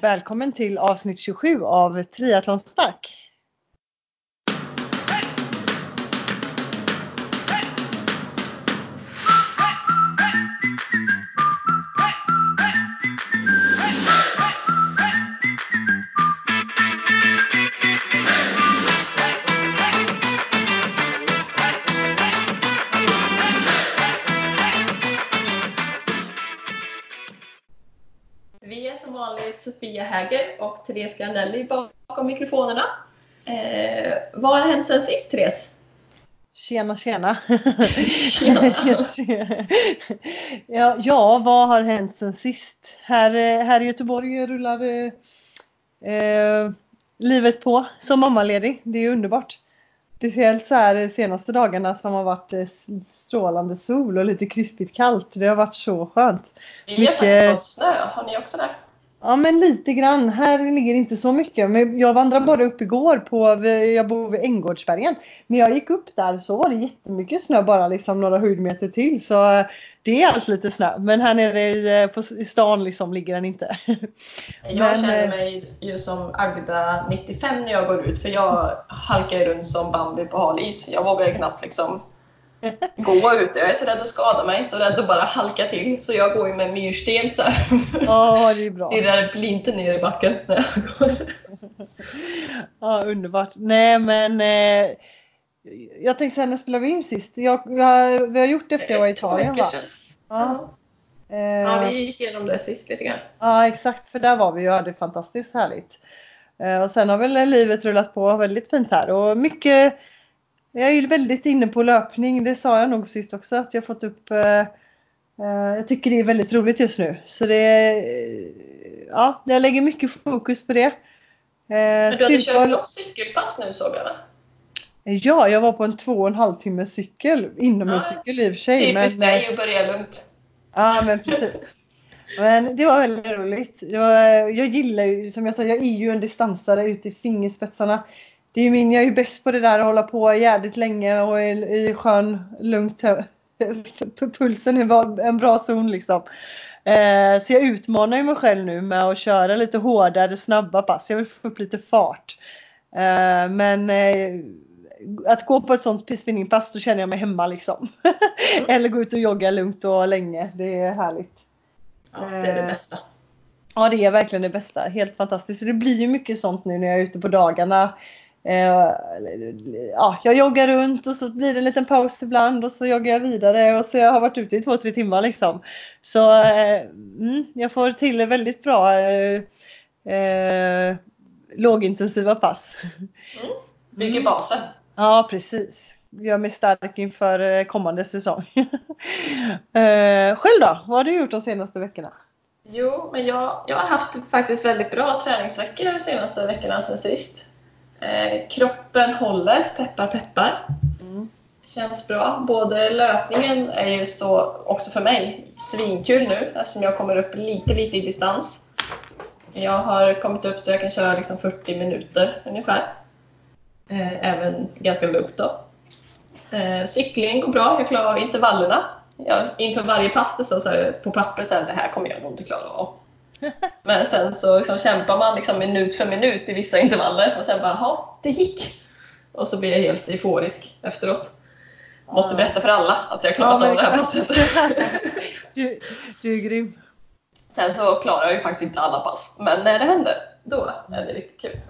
Välkommen till avsnitt 27 av Triathlonsnack. Vi Sofia Häger och Therese Granelli bakom mikrofonerna. Eh, vad har hänt sen sist Therese? Tjena tjena! Tjena. ja, ja, vad har hänt sen sist? Här, eh, här i Göteborg rullar eh, livet på som mammaledig. Det är underbart. Speciellt så här de senaste dagarna som har varit eh, strålande sol och lite krispigt kallt. Det har varit så skönt. Vi har Mycket- faktiskt fått snö, har ni också det? Ja men lite grann. Här ligger inte så mycket. Men jag vandrade bara upp igår på, jag bor vid Änggårdsbergen. När jag gick upp där så var det jättemycket snö bara liksom några höjdmeter till. Så eh, det är allt lite snö. Men här nere i, eh, på, i stan liksom ligger den inte. Jag Men, känner eh, mig ju som Agda 95 när jag går ut för jag halkar runt som Bambi på hal is. Jag vågar ju knappt liksom gå ut. Jag är så rädd att skada mig, så rädd att bara halka till. Så jag går ju med myrsten så här. Ja det är bra. Stirrar blint ner i backen när jag går. Ja underbart. Nej men eh, jag tänkte säga när spelade vi in sist? Jag, jag, vi har gjort det efter jag var i Två Italien va? Ja. Ja. Eh, ja, vi gick igenom det sist lite grann. Ja exakt, för där var vi och hade fantastiskt härligt. Eh, Och sen har väl livet rullat på väldigt fint här och mycket Jag är ju väldigt inne på löpning, det sa jag nog sist också att jag fått upp eh, eh, Jag tycker det är väldigt roligt just nu så det Ja, jag lägger mycket fokus på det. Eh, Men du hade kört något cykelpass nu såg jag va? Ja, jag var på en två och en halv timme cykel, inomhuscykel i och för sig. Typiskt dig att börja lugnt. Ja men precis. Men det var väldigt roligt. Var, jag gillar ju, som jag sa, jag är ju en distansare ut i fingerspetsarna. Det är min, jag är ju bäst på det där att hålla på jävligt länge och i, i skön, lugnt Pulsen är en bra zon liksom. Eh, så jag utmanar ju mig själv nu med att köra lite hårdare, snabba pass. Jag vill få upp lite fart. Eh, men eh, att gå på ett sånt spinningpass då känner jag mig hemma liksom. Eller gå ut och jogga lugnt och länge. Det är härligt. Ja, det är det Eh, bästa. Ja det är verkligen det bästa. Helt fantastiskt. Så det blir ju mycket sånt nu när jag är ute på dagarna. Eh, ja, jag joggar runt och så blir det en liten paus ibland och så joggar jag vidare och så jag har varit ute i två, tre timmar liksom. Så eh, mm, jag får till väldigt bra eh, eh, lågintensiva pass. Mm. Bygger Mm. basen. Ja, precis. Gör mig stark inför kommande säsong. eh, själv då? Vad har du gjort de senaste veckorna? Jo, men jag, jag har haft faktiskt väldigt bra träningsveckor de senaste veckorna sen sist. Eh, kroppen håller, peppar peppar. Mm. Känns bra. Både löpningen är ju så, också för mig, svinkul nu eftersom jag kommer upp lite, lite i distans. Jag har kommit upp så jag kan köra liksom 40 minuter ungefär. Eh, även ganska lugnt då. Eh, cyklingen går bra, jag klarar av intervallerna. Jag, inför varje pass så är det på pappret så här, det här kommer jag nog inte klara av. Men sen så liksom kämpar man liksom minut för minut i vissa intervaller och sen bara, ja, det gick. Och så blir jag helt euforisk efteråt. Måste Ja. berätta för alla att jag klarat av det här passet. du, du är grym. Sen så klarar jag ju faktiskt inte alla pass, men när det händer, då är det riktigt kul.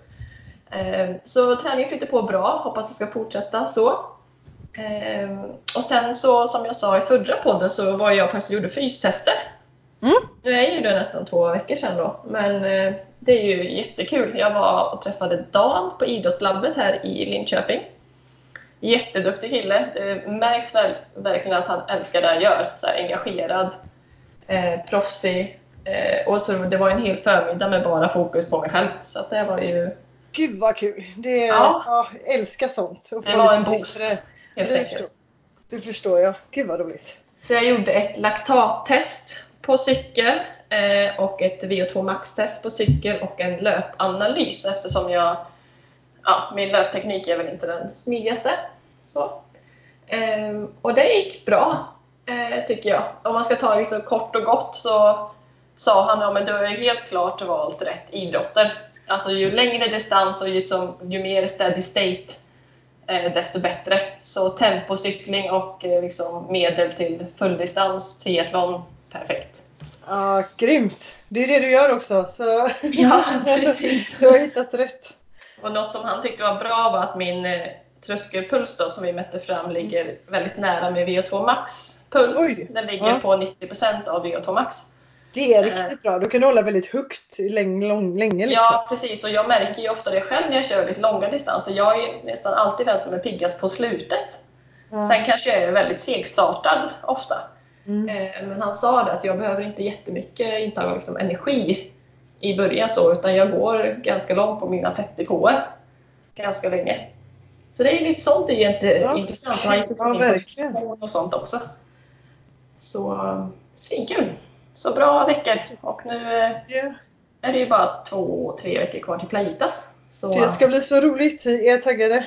Eh, Så träningen flyter på bra, hoppas det ska fortsätta så. Eh, Och sen så, som jag sa i förra podden, så var jag faktiskt och gjorde fystester. Mm. Nu är ju det nästan två veckor sedan då, men eh, det är ju jättekul. Jag var och träffade Dan på idrottslabbet här i Linköping. Jätteduktig kille. Det märks väl, verkligen att han älskar det han gör. Så här engagerad, eh, proffsig. Eh, och så det var en hel förmiddag med bara fokus på mig själv. Så att det var ju Gud vad kul. Det, Ja. ja. älskar sånt. Och Det var en boost, siffror. helt det enkelt. Förstår. Det förstår jag. Gud vad roligt. Så jag gjorde ett laktattest på cykel eh, och ett VO2 max-test på cykel och en löpanalys eftersom jag, ja, min löpteknik är väl inte den smidigaste. Så. Eh, och det gick bra, eh, tycker jag. Om man ska ta liksom kort och gott så sa han ja, du har helt klart valt rätt idrotter. Alltså ju längre distans och ju, liksom, ju mer steady state eh, desto bättre. Så tempocykling och eh, liksom medel till fulldistans, triathlon, perfekt. Ja, grymt! Det är det du gör också. Så Ja, precis. du har hittat rätt. Och något som han tyckte var bra var att min eh, tröskelpuls då, som vi mätte fram ligger väldigt nära med VO2 max puls. Oj. Den ligger Ja. på 90% av VO2 max. Det är riktigt bra. Du kan hålla väldigt högt länge, lång, länge liksom. Ja, precis. Och jag märker ju ofta det själv när jag kör lite långa distanser. Jag är nästan alltid den som är piggast på slutet. Ja. Sen kanske jag är väldigt segstartad ofta. Mm. Eh, Men han sa det att jag behöver inte jättemycket intag av liksom energi i början så, utan jag går ganska långt på mina fettdepåer ganska länge. Så det är lite sånt är inte Ja. Ja, verkligen. och sånt också. Så svinkul! Så bra veckor. Och nu Ja. är det ju bara två, tre veckor kvar till Playitas. Så Det ska bli så roligt. Jag är taggade.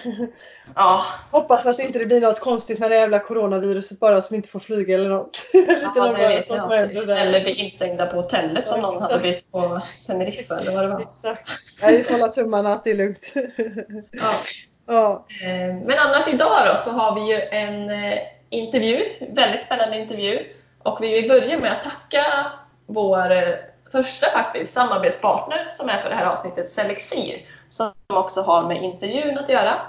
Ja, Hoppas att det inte blir något konstigt med det jävla coronaviruset bara som inte får flyga eller något. Lite ja någon vet som. Eller bli instängda på hotellet som Ja, någon hade blivit på Teneriffa eller vad det var. Exakt. Nej, vi får hålla tummarna att det är lugnt. Ja. ja. Eh, Men annars idag då så har vi ju en eh, intervju, väldigt spännande intervju. Och vi vill börja med att tacka vår eh, första faktiskt samarbetspartner som är för det här avsnittet, Selexir, som också har med intervjun att göra.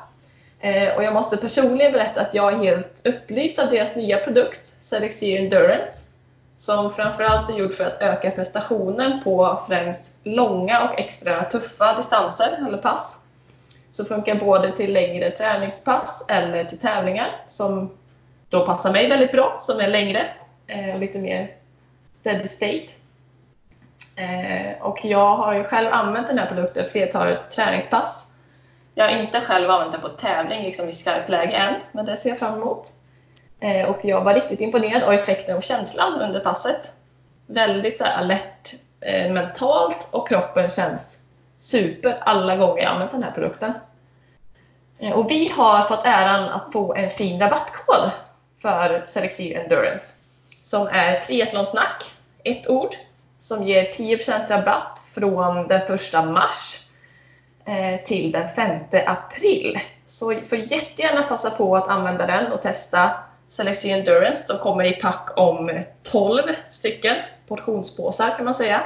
Eh, Och jag måste personligen berätta att jag är helt upplyst av deras nya produkt, Selexir Endurance, som framförallt är gjord för att öka prestationen på främst långa och extra tuffa distanser eller pass. Så funkar både till längre träningspass eller till tävlingar som då passar mig väldigt bra, som är längre eh, och lite mer steady state. Eh, och jag har ju själv använt den här produkten flertalet träningspass. Jag har inte själv använt den på tävling liksom i skarpt läge än, men det ser jag fram emot. Eh, och jag var riktigt imponerad av effekten och känslan under passet. Väldigt så här alert eh, mentalt och kroppen känns super alla gånger jag använt den här produkten. Eh, Och vi har fått äran att få en fin rabattkod för Selexir Endurance som är triathlonsnack, ett ord, som ger 10% rabatt från den 1 mars Eh, till den 5 april. Så får jättegärna passa på att använda den och testa Selexi Endurance. De kommer i pack om 12 stycken portionspåsar kan man säga.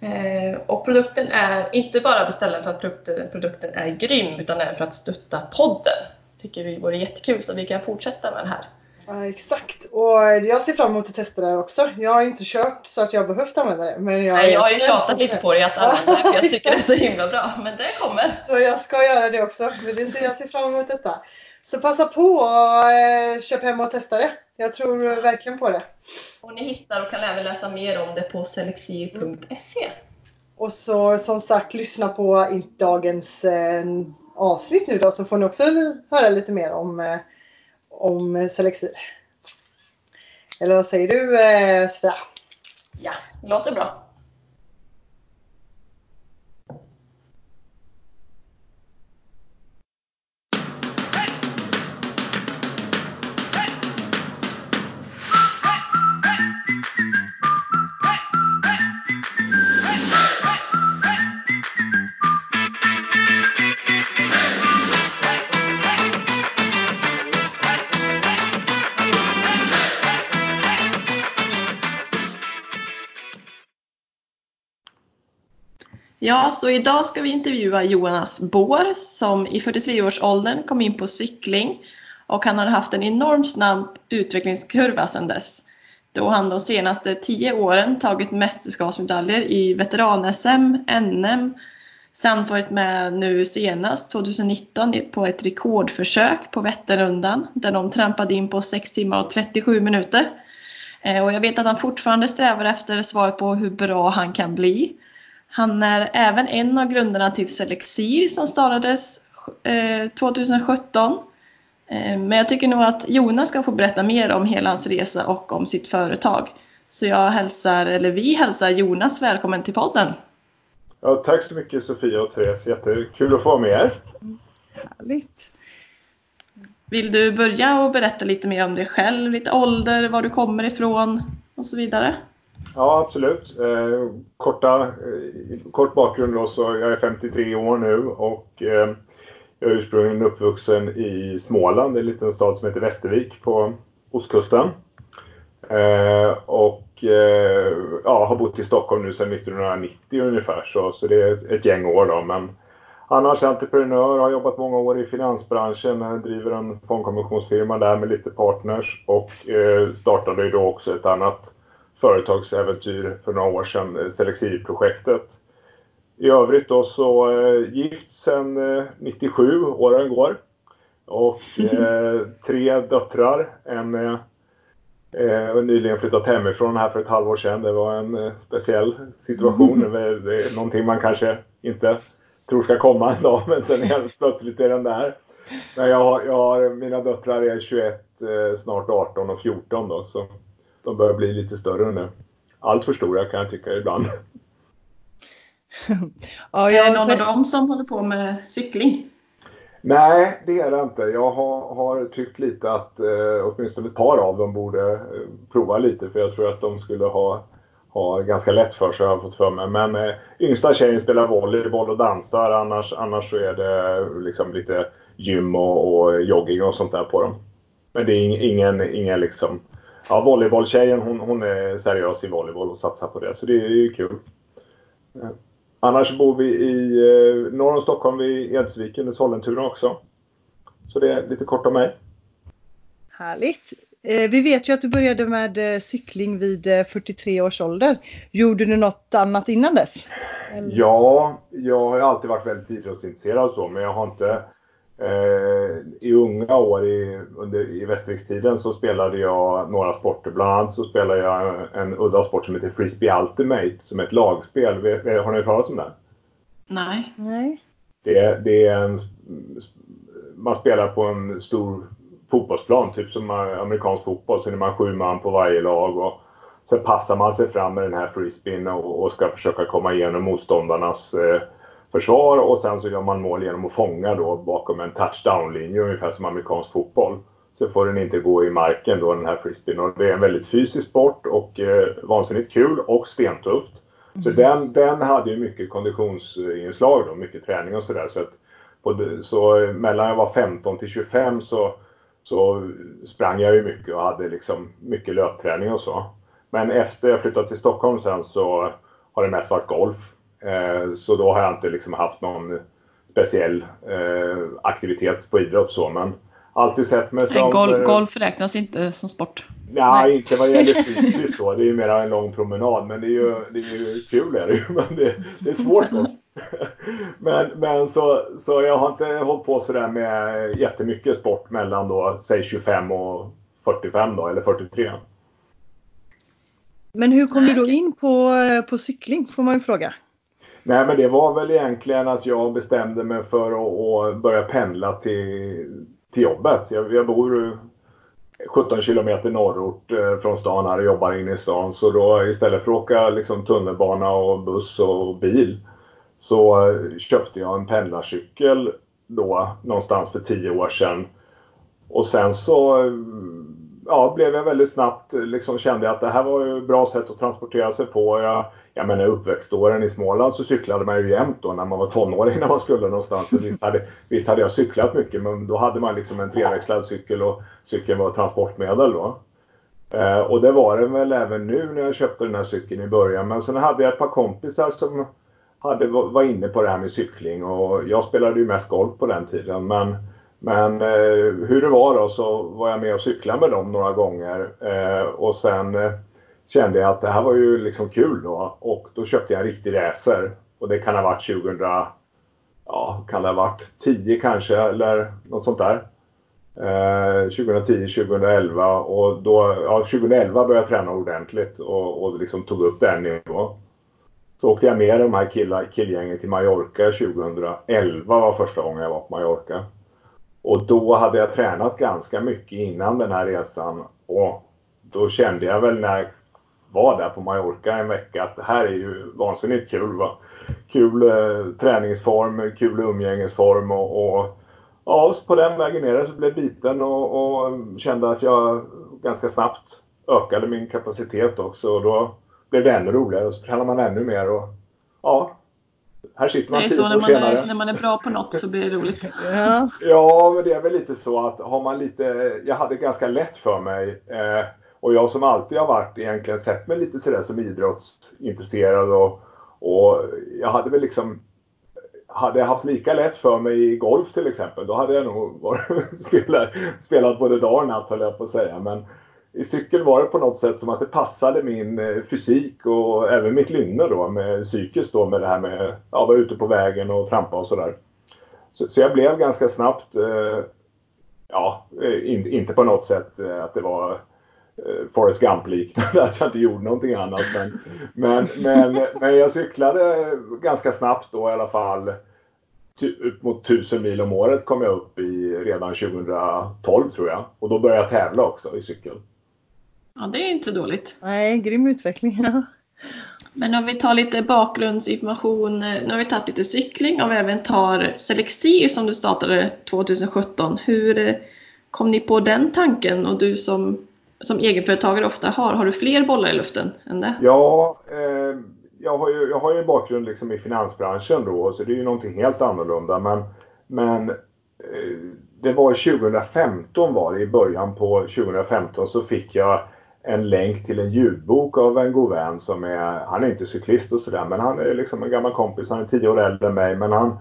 Eh, och produkten är inte bara beställd för att produkten, produkten är grym utan även för att stötta podden. Det Tycker vi vore jättekul så vi kan fortsätta med den här ja, exakt. Och jag ser fram emot att testa det här också. Jag har inte kört så att jag har behövt använda det. Men jag, Nej, jag har ju tjatat lite på dig att använda det för jag tycker det är så himla bra. Men det kommer. Så jag ska göra det också. Det ser, jag ser fram emot detta. Så passa på och eh, köp hem och testa det. Jag tror verkligen på det. Och ni hittar och kan även läsa mer om det på selexir.se. Och så som sagt lyssna på dagens eh, avsnitt nu då så får ni också höra lite mer om, eh, om eh, Selexir. Eller vad säger du eh, Sofia? Ja, låter bra. Ja, så idag ska vi intervjua Jonas Bår som i 43-årsåldern kom in på cykling och han har haft en enormt snabb utvecklingskurva sedan dess. Då han de senaste tio åren tagit mästerskapsmedaljer i veteran-SM, NM samt varit med nu senast 2019 på ett rekordförsök på Vätternrundan där de trampade in på 6 timmar och 37 minuter. Eh, och jag vet att han fortfarande strävar efter svaret på hur bra han kan bli. Han är även en av grundarna till Selexir som startades eh, 2017. Eh, Men jag tycker nog att Jonas ska få berätta mer om hela hans resa och om sitt företag. Så jag hälsar, eller vi hälsar Jonas välkommen till podden. Ja, tack så mycket Sofia och Therese. Jättekul att få vara med er. Härligt. Vill du börja och berätta lite mer om dig själv, lite ålder, var du kommer ifrån och så vidare? Ja, absolut. Eh, korta, eh, kort bakgrund då, så jag är 53 år nu och eh, jag är ursprungligen uppvuxen i Småland, en liten stad som heter Västervik på ostkusten. Eh, och eh, ja, har bott i Stockholm nu sedan 1990 ungefär, så, så det är ett, ett gäng år då. Men annars entreprenör, har jobbat många år i finansbranschen, eh, driver en fondkommissionsfirma där med lite partners och startade ju då också ett annat företagsäventyr för några år sedan, eh, Selexivprojektet. I övrigt då så eh, gift sedan eh, 97, åren går. Och eh, tre döttrar. En eh, eh, nyligen flyttat hemifrån här för ett halvår sedan. Det var en eh, speciell situation. Är, det är någonting man kanske inte tror ska komma en dag men sen helt plötsligt är den där. Men jag har, jag har, mina döttrar är 21, eh, snart 18 och 14 då så de börjar bli lite större nu. Allt för stora kan jag tycka ibland. ja, jag... Är det någon av dem som håller på med cykling? Nej, det är det inte. Jag har, har tyckt lite att eh, åtminstone ett par av dem borde eh, prova lite för jag tror att de skulle ha, ha ganska lätt för sig har jag fått för mig. Men eh, yngsta tjejen spelar volleyboll och dansar annars, annars så är det liksom lite gym och, och jogging och sånt där på dem. Men det är ingen, ingen liksom ja, volleybolltjejen hon, hon är seriös i volleyboll och satsar på det. Så det är ju kul. Annars bor vi i eh, norr om Stockholm vid Edsviken i Sollentuna också. Så det är lite kort om mig. Härligt. Eh, vi vet ju att du började med eh, cykling vid 43 års ålder. Gjorde du något annat innan dess? Eller? Ja, jag har alltid varit väldigt idrottsintresserad så, men jag har inte Eh, I unga år i, under, i Västervikstiden så spelade jag några sporter. Bland annat så spelade jag en udda sport som heter Frisbee Ultimate som är ett lagspel. Har ni hört talas om det? Nej. Nej. Det, det är en, man spelar på en stor fotbollsplan, typ som amerikansk fotboll. Så är man sju man på varje lag. Och sen passar man sig fram med den här frisbeen och, och ska försöka komma igenom motståndarnas eh, försvar och sen så gör man mål genom att fånga då bakom en touchdown-linje ungefär som amerikansk fotboll. Så får den inte gå i marken då den här frisbeen och det är en väldigt fysisk sport och eh, vansinnigt kul och stentufft. Så mm. den, den hade ju mycket konditionsinslag då, mycket träning och sådär. Så, så mellan jag var 15 till 25 så, så sprang jag ju mycket och hade liksom mycket löpträning och så. Men efter jag flyttade till Stockholm sen så har det mest varit golf. Eh, så då har jag inte liksom haft någon speciell eh, aktivitet på idrott så. Men alltid sett mig som... Golf, golf räknas inte som sport? Nej, Nej. inte vad gäller fysiskt då. Det är ju mer en lång promenad. Men det är ju, det är ju kul är det ju. Men det, det är svårt då. men men så, så jag har inte hållit på sådär med jättemycket sport mellan då, säg 25 och 45 då, eller 43. Men hur kom du då in på, på cykling får man ju fråga? Nej men det var väl egentligen att jag bestämde mig för att, att börja pendla till, till jobbet. Jag, jag bor 17 kilometer norrort eh, från stan här och jobbar inne i stan. Så då istället för att åka liksom, tunnelbana och buss och bil så eh, köpte jag en pendlarcykel då någonstans för 10 år sedan. Och sen så ja, blev jag väldigt snabbt liksom kände att det här var ju ett bra sätt att transportera sig på. Jag, jag menar uppväxtåren i Småland så cyklade man ju jämt då när man var tonåring när man skulle någonstans. Så visst, hade, visst hade jag cyklat mycket men då hade man liksom en treväxlad cykel och cykeln var transportmedel då. Eh, och det var den väl även nu när jag köpte den här cykeln i början. Men sen hade jag ett par kompisar som hade, var inne på det här med cykling och jag spelade ju mest golf på den tiden. Men, men eh, hur det var då så var jag med och cyklade med dem några gånger. Eh, och sen eh, kände jag att det här var ju liksom kul då och då köpte jag en riktig racer. Och det kan ha varit 2000, ja kan det ha varit 10 kanske eller något sånt där. Eh, 2010, 2011 och då, ja 2011 började jag träna ordentligt och, och liksom tog upp den nivån. Så åkte jag med de här killar, killgängen till Mallorca 2011 var första gången jag var på Mallorca. Och då hade jag tränat ganska mycket innan den här resan och då kände jag väl när var där på Mallorca en vecka att det här är ju vansinnigt kul. Va? Kul eh, träningsform, kul umgängesform och, och ja, på den vägen ner så blev jag biten och, och, kände att jag ganska snabbt ökade min kapacitet också. Och då blev det ännu roligare och så tränar man ännu mer. Och, ja, här sitter man Det är så när man, senare. är, när man är bra på något så blir det roligt. Ja. Ja, men det är väl lite så att har man lite, jag hade ganska lätt för mig eh, och jag som alltid har varit egentligen sett mig lite sådär som idrottsintresserad och, och jag hade väl liksom hade jag haft lika lätt för mig i golf till exempel, då hade jag nog varit, spelat, spelat både dag och natt höll jag på att säga. Men i cykel var det på något sätt som att det passade min eh, fysik och även mitt lynne då med psykiskt då med det här med att ja, vara ute på vägen och trampa och sådär. Så, så jag blev ganska snabbt, eh, ja, eh, in, inte på något sätt eh, att det var Forrest Gump-liknande, att jag inte gjorde någonting annat. Men, men, men, men jag cyklade ganska snabbt då i alla fall. Upp mot 1000 mil om året kom jag upp i redan 2012 tror jag. Och då började jag tävla också i cykel. Ja, det är inte dåligt. Nej, grym utveckling. Ja. Men om vi tar lite bakgrundsinformation. Nu har vi tagit lite cykling och vi även tar Selexir som du startade 2017. Hur eh, kom ni på den tanken? Och du som, som egenföretagare ofta har, har du fler bollar i luften än det? Ja, eh, jag, har ju, jag har ju en bakgrund liksom i finansbranschen då, så det är ju någonting helt annorlunda. Men, men eh, det var 2015 var det, i början på 2015 så fick jag en länk till en ljudbok av en god vän som är, han är inte cyklist och sådär, men han är liksom en gammal kompis, han är tio år äldre än mig, men han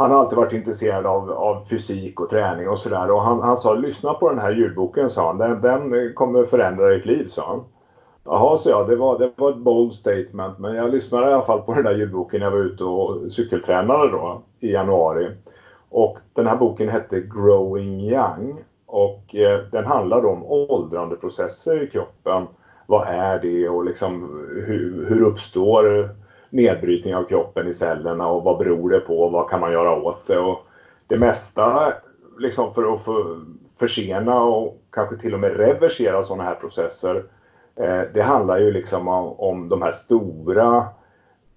han har alltid varit intresserad av, av fysik och träning och sådär. Och han, han sa, lyssna på den här ljudboken, sa han. Den, den kommer förändra ditt liv, sa han. Jaha, så jag. Det var, det var ett bold statement. Men jag lyssnade i alla fall på den där ljudboken när jag var ute och cykeltränade då i januari. Och den här boken hette Growing Young. Och eh, den handlar om åldrandeprocesser i kroppen. Vad är det och liksom hur, hur uppstår nedbrytning av kroppen i cellerna och vad beror det på och vad kan man göra åt det. Och det mesta liksom för att för, försena och kanske till och med reversera sådana här processer. Eh, det handlar ju liksom om, om de här stora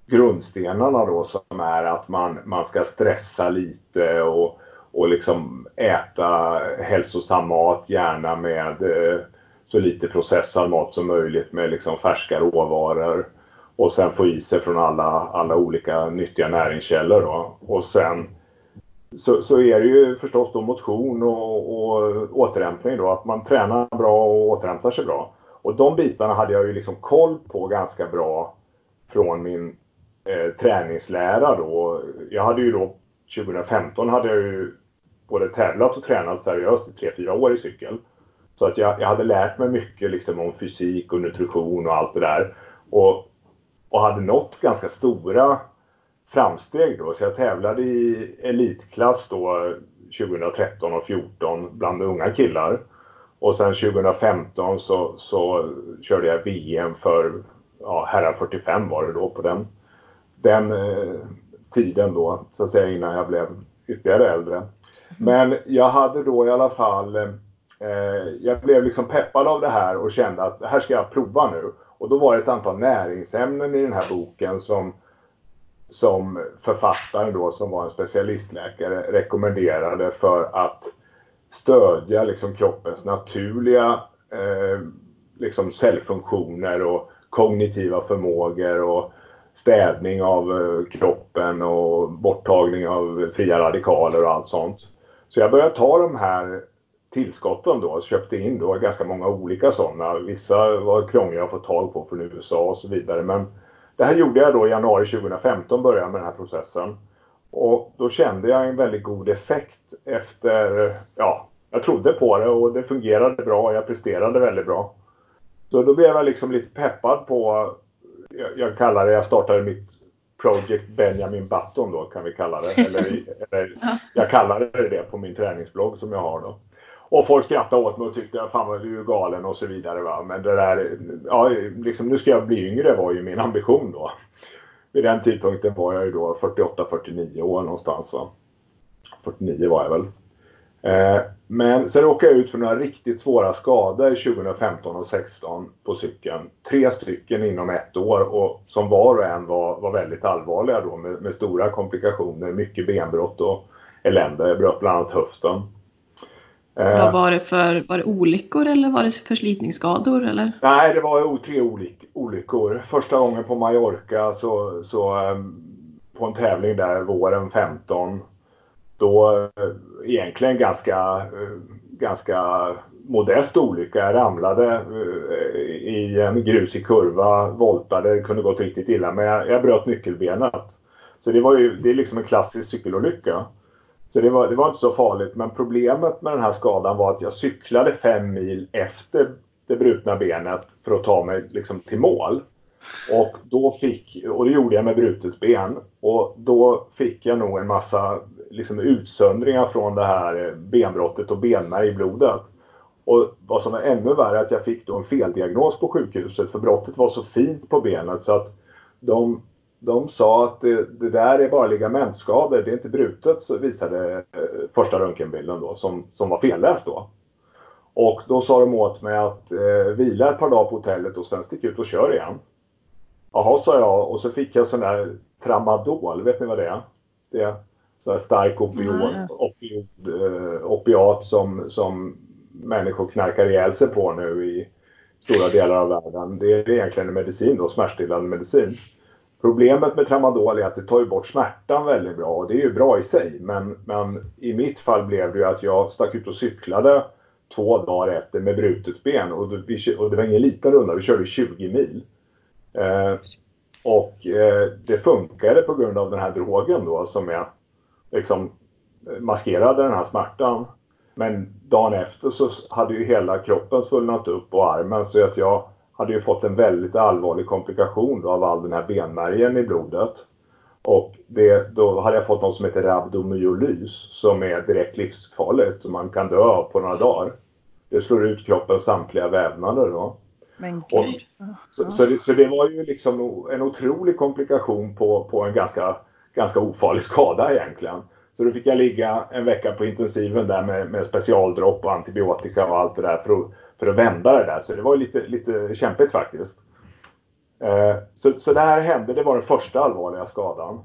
grundstenarna då som är att man, man ska stressa lite och, och liksom äta hälsosam mat gärna med eh, så lite processad mat som möjligt med liksom färska råvaror och sen få i sig från alla, alla olika nyttiga näringskällor. Då. Och sen så, så är det ju förstås då motion och, och återhämtning då, att man tränar bra och återhämtar sig bra. Och de bitarna hade jag ju liksom koll på ganska bra från min eh, träningslära då. Jag hade ju då 2015 hade jag ju både tävlat och tränat seriöst i 3-4 år i cykel. Så att jag, jag hade lärt mig mycket liksom om fysik och nutrition och allt det där. Och och hade nått ganska stora framsteg då. Så jag tävlade i elitklass då 2013 och 2014 bland unga killar. Och sen 2015 så, så körde jag VM för ja, herrar 45 var det då på den, den eh, tiden då så att säga innan jag blev ytterligare äldre. Men jag hade då i alla fall eh, jag blev liksom peppad av det här och kände att det här ska jag prova nu. Och då var det ett antal näringsämnen i den här boken som, som författaren då som var en specialistläkare rekommenderade för att stödja liksom kroppens naturliga eh, liksom cellfunktioner och kognitiva förmågor och städning av eh, kroppen och borttagning av fria radikaler och allt sånt. Så jag började ta de här tillskotten då. Köpte in då ganska många olika sådana. Vissa var krångliga att få tag på från USA och så vidare. Men det här gjorde jag då i januari 2015, började med den här processen. Och då kände jag en väldigt god effekt efter, ja, jag trodde på det och det fungerade bra. Jag presterade väldigt bra. Så då blev jag liksom lite peppad på, jag, jag kallar det, jag startade mitt Project Benjamin Button då kan vi kalla det. Eller, eller jag kallar det det på min träningsblogg som jag har då. Och folk skrattade åt mig och tyckte att fan vad du är galen och så vidare. Va? Men det där, ja, liksom, nu ska jag bli yngre var ju min ambition då. Vid den tidpunkten var jag ju då 48-49 år någonstans. Va? 49 var jag väl. Eh, men sen råkade jag ut för några riktigt svåra skador 2015 och 2016 på cykeln. Tre stycken inom ett år och som var och en var, var väldigt allvarliga då med, med stora komplikationer, mycket benbrott och elände. Jag bröt bland annat höften. Eh, Vad var det för var det olyckor eller var det förslitningsskador? Eller? Nej, det var tre olyckor. Första gången på Mallorca så, så ehm, på en tävling där våren 15. Då eh, egentligen ganska, eh, ganska modest olycka. Jag ramlade i en grusig kurva, voltade, kunde gått riktigt illa men jag, jag bröt nyckelbenet. Så det var ju det är liksom en klassisk cykelolycka. Så det var, det var inte så farligt. Men problemet med den här skadan var att jag cyklade fem mil efter det brutna benet för att ta mig liksom till mål. Och, då fick, och det gjorde jag med brutet ben. Och då fick jag nog en massa liksom, utsöndringar från det här benbrottet och benmärg i blodet. Och vad som var ännu värre att jag fick då en feldiagnos på sjukhuset för brottet var så fint på benet så att de de sa att det, det, där är bara ligamentskador, det är inte brutet, så visade eh, första röntgenbilden då, som, som var felläst då. Och då sa de åt mig att eh, vila ett par dagar på hotellet och sen sticka ut och köra igen. Jaha, sa jag och så fick jag sån där tramadol, vet ni vad det är? Det är sån stark opiat, opiat, eh, opiat som, som människor knarkar ihjäl sig på nu i stora delar av världen. Det är egentligen en medicin då, smärtstillande medicin. Problemet med tramadol är att det tar ju bort smärtan väldigt bra och det är ju bra i sig. Men, men i mitt fall blev det ju att jag stack ut och cyklade två dagar efter med brutet ben och det, och det var ingen liten runda, vi körde 20 mil. Eh, och eh, det funkade på grund av den här drogen då som jag liksom maskerade den här smärtan. Men dagen efter så hade ju hela kroppen svullnat upp och armen så att jag hade ju fått en väldigt allvarlig komplikation då av all den här benmärgen i blodet. Och det, då hade jag fått något som heter rabdomyolys som är direkt livsfarligt som man kan dö av på några dagar. Det slår ut kroppens samtliga vävnader då. Men gud. Och, så, så, det, så, det, var ju liksom en otrolig komplikation på, på en ganska, ganska ofarlig skada egentligen. Så då fick jag ligga en vecka på intensiven där med, med specialdropp och antibiotika och allt det där för att för att vända det där. Så det var lite, lite kämpigt faktiskt. Eh, så, så det här hände, det var den första allvarliga skadan.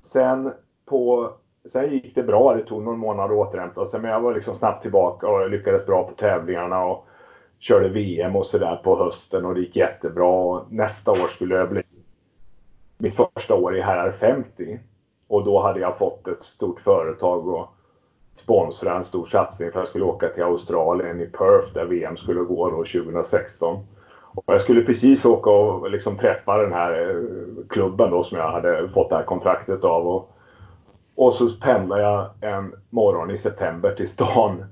Sen, på, sen gick det bra, det tog någon månad att återhämta sig men jag var liksom snabbt tillbaka och lyckades bra på tävlingarna och körde VM och sådär på hösten och det gick jättebra. Och nästa år skulle jag bli mitt första år i Herrar 50. Och då hade jag fått ett stort företag och sponsra en stor satsning för att jag skulle åka till Australien i Perth där VM skulle gå då 2016. Och jag skulle precis åka och liksom träffa den här eh, klubben då som jag hade fått det här kontraktet av. Och, och så pendlar jag en morgon i september till stan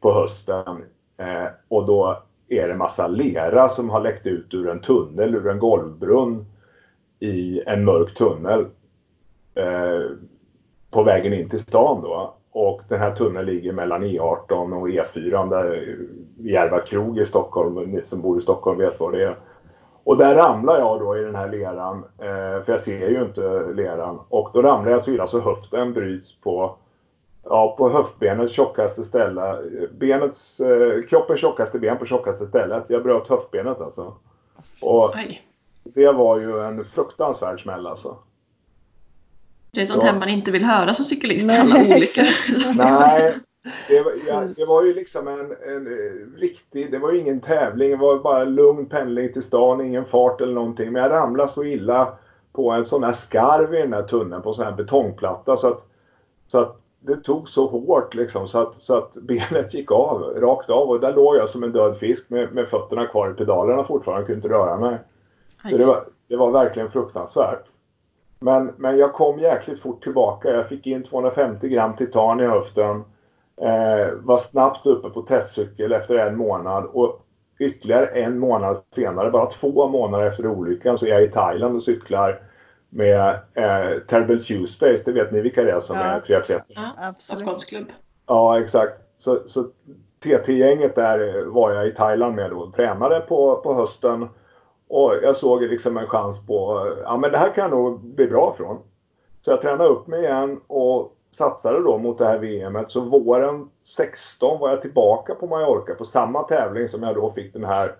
på hösten. Eh, och då är det massa lera som har läckt ut ur en tunnel, ur en golvbrunn i en mörk tunnel. Eh, på vägen in till stan då. Och den här tunneln ligger mellan E18 och E4 där Järva krog i Stockholm. Ni som bor i Stockholm vet vad det är. Och där ramlar jag då i den här leran. Eh, för jag ser ju inte leran. Och då ramlar jag så illa så höften bryts på, ja, på höftbenets tjockaste ställe. Benets, eh, kroppens tjockaste ben på tjockaste stället. Jag bröt höftbenet alltså. Och det var ju en fruktansvärd smäll alltså. Det är sånt här man inte vill höra som cyklist, Nej. alla olyckor. Nej, det var, ja, det var ju liksom en, en, eh, riktig, det var ju ingen tävling, det var bara lugn pendling till stan, ingen fart eller någonting. Men jag ramlade så illa på en sån här skarv i den här tunneln på en sån här betongplatta så att, så att det tog så hårt liksom så att, så att benet gick av, rakt av och där låg jag som en död fisk med, med fötterna kvar i pedalerna fortfarande, kunde inte röra mig. Så det var, det var verkligen fruktansvärt. Men, men jag kom jäkligt fort tillbaka. Jag fick in 250 gram titan i höften. Eh, var snabbt uppe på testcykel efter en månad och ytterligare en månad senare, bara två månader efter olyckan, så är jag i Thailand och cyklar med eh, Terrible Tuesdays. Det vet ni vilka det är som ja. är triatleter? Ja, Stockholmsklubb. Ja, exakt. Så, så TT-gänget där var jag i Thailand med och tränade på, på hösten. Och jag såg liksom en chans på, ja men det här kan jag nog bli bra från. Så jag tränade upp mig igen och satsade då mot det här VMet. Så våren 16 var jag tillbaka på Mallorca på samma tävling som jag då fick den här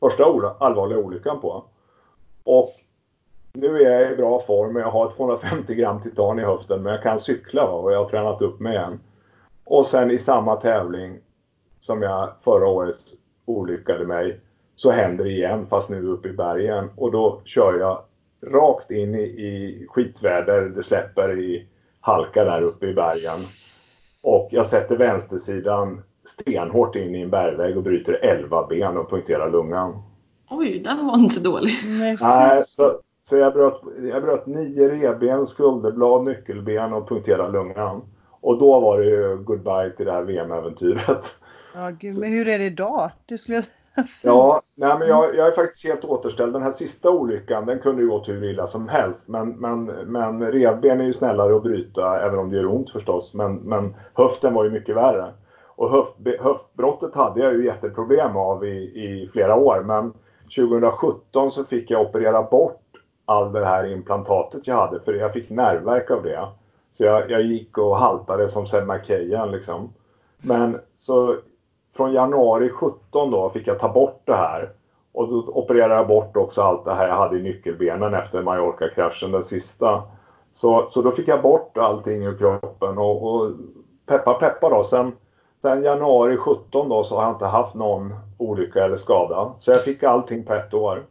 första allvarliga olyckan på. Och nu är jag i bra form. och Jag har 250 gram titan i höften men jag kan cykla och jag har tränat upp mig igen. Och sen i samma tävling som jag förra året olyckade mig så händer det igen fast nu uppe i bergen och då kör jag rakt in i, i skitväder. Det släpper i halka där uppe i bergen. Och jag sätter vänstersidan stenhårt in i en bergvägg och bryter 11 ben och punkterar lungan. Oj, den var inte dålig. Nej, så, så jag, bröt, jag bröt nio revben, skulderblad, nyckelben och punkterade lungan. Och då var det ju goodbye till det här VM-äventyret. Ja, gud, men hur är det idag? Det skulle jag Ja, nej, men jag, jag, är faktiskt helt återställd. Den här sista olyckan den kunde ju gått hur illa som helst. Men, men, men revben är ju snällare att bryta även om det gör ont förstås. Men, men höften var ju mycket värre. Och höft, höftbrottet hade jag ju jätteproblem av i, i flera år. Men 2017 så fick jag operera bort all det här implantatet jag hade för jag fick nervverk av det. Så jag, jag gick och haltade som Seb McKayan liksom. Men så från januari 17 då fick jag ta bort det här. Och då opererade jag bort också allt det här jag hade i nyckelbenen efter Mallorca-kraschen, den sista. Så, så då fick jag bort allting ur kroppen och, och peppa peppa då. Sen, sen januari 17 då så har jag inte haft någon olycka eller skada. Så jag fick allting på ett år.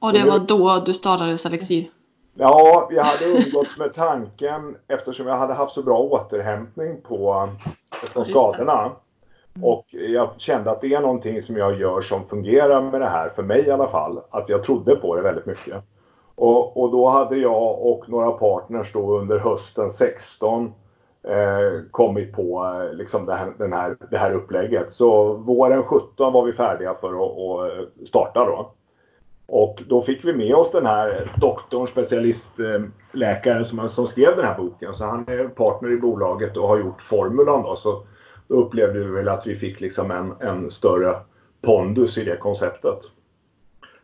Och det var då du startade Selexir? Ja, jag hade umgåtts med tanken eftersom jag hade haft så bra återhämtning på, skadorna. Mm. Och jag kände att det är någonting som jag gör som fungerar med det här, för mig i alla fall. Att jag trodde på det väldigt mycket. Och, och då hade jag och några partners då under hösten 16 eh, kommit på eh, liksom det, här, den här, det här upplägget. Så våren 17 var vi färdiga för att, att eh, starta då. Och då fick vi med oss den här doktorn, specialistläkaren eh, som, som skrev den här boken. Så han är partner i bolaget och har gjort formulan då. Så då upplevde vi väl att vi fick liksom en, en större pondus i det konceptet.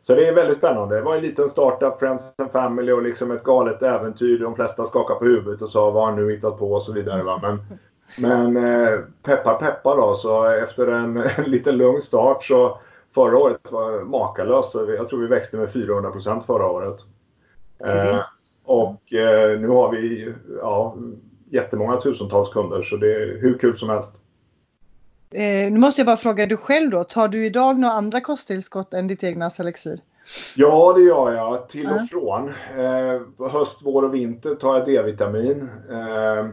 Så det är väldigt spännande. Det var en liten startup, Friends and Family och liksom ett galet äventyr. De flesta skakade på huvudet och sa vad har nu hittat på och så vidare. Va? Men, men eh, peppar peppar då, så efter en, en liten lugn start så förra året var makalöst. Jag tror vi växte med 400 procent förra året. Eh, och eh, nu har vi ja, jättemånga tusentals kunder så det är hur kul som helst. Eh, nu måste jag bara fråga du själv då. Tar du idag några andra kosttillskott än ditt egna Selexir? Ja, det gör jag. Till och från. Eh, höst, vår och vinter tar jag D-vitamin. Eh,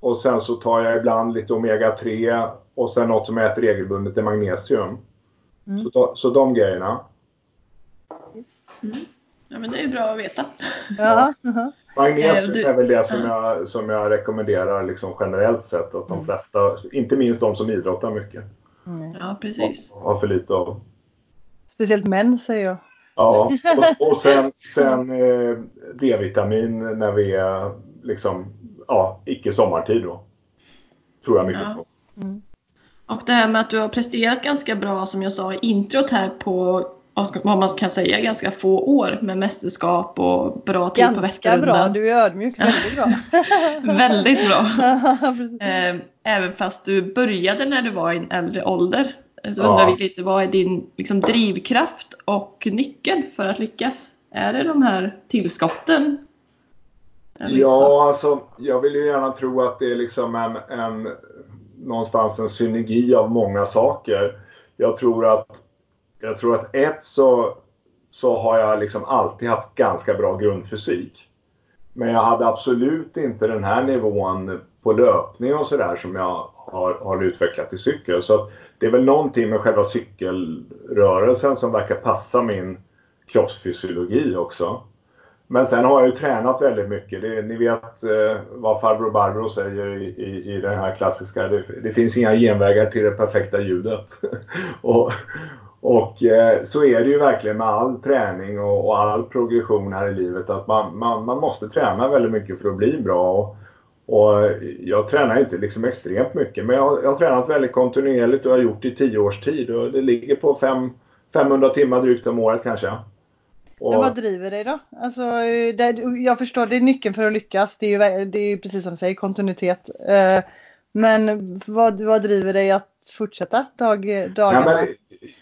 och sen så tar jag ibland lite Omega-3 och sen något som jag äter regelbundet är magnesium. Mm. Så, så de grejerna. Mm. Ja, men det är bra att veta. Ja. Uh -huh. Magnesium är väl det som jag, som jag rekommenderar liksom generellt sett. Att de mm. flesta, inte minst de som idrottar mycket. Mm. Ja, precis. Har för lite av. Speciellt män säger jag. Ja, och, och sen, sen eh, D-vitamin när vi är liksom, ja, icke sommartid då. Tror jag mycket ja. på. Mm. Och det här med att du har presterat ganska bra som jag sa i introt här på vad man kan säga, ganska få år med mästerskap och bra tid ganska på Vätternrundan. Ganska bra, du är ödmjuk, väldigt bra. väldigt bra. Ehm, även fast du började när du var i en äldre ålder. Så undrar vi lite, vad är din liksom, drivkraft och nyckeln för att lyckas? Är det de här tillskotten? Ja, alltså jag vill ju gärna tro att det är liksom en, en någonstans en synergi av många saker. Jag tror att jag tror att ett så, så har jag liksom alltid haft ganska bra grundfysik. Men jag hade absolut inte den här nivån på löpning och sådär som jag har, har utvecklat i cykel. Så det är väl någonting med själva cykelrörelsen som verkar passa min kroppsfysiologi också. Men sen har jag ju tränat väldigt mycket. Det, ni vet eh, vad farbror Barbro säger i, i, i den här klassiska. Det, det, finns inga genvägar till det perfekta ljudet. och, och eh, så är det ju verkligen med all träning och, och, all progression här i livet att man, man, man måste träna väldigt mycket för att bli bra. Och, och jag tränar inte liksom extremt mycket men jag, jag har tränat väldigt kontinuerligt och har gjort det i tio års tid och det ligger på fem, 500 timmar drygt om året kanske. Och... Men vad driver dig då? Alltså, det, jag förstår, det är nyckeln för att lyckas. Det är ju, det är precis som du säger, kontinuitet. Eh, men vad, vad driver dig att fortsätta dag, dagarna? Ja,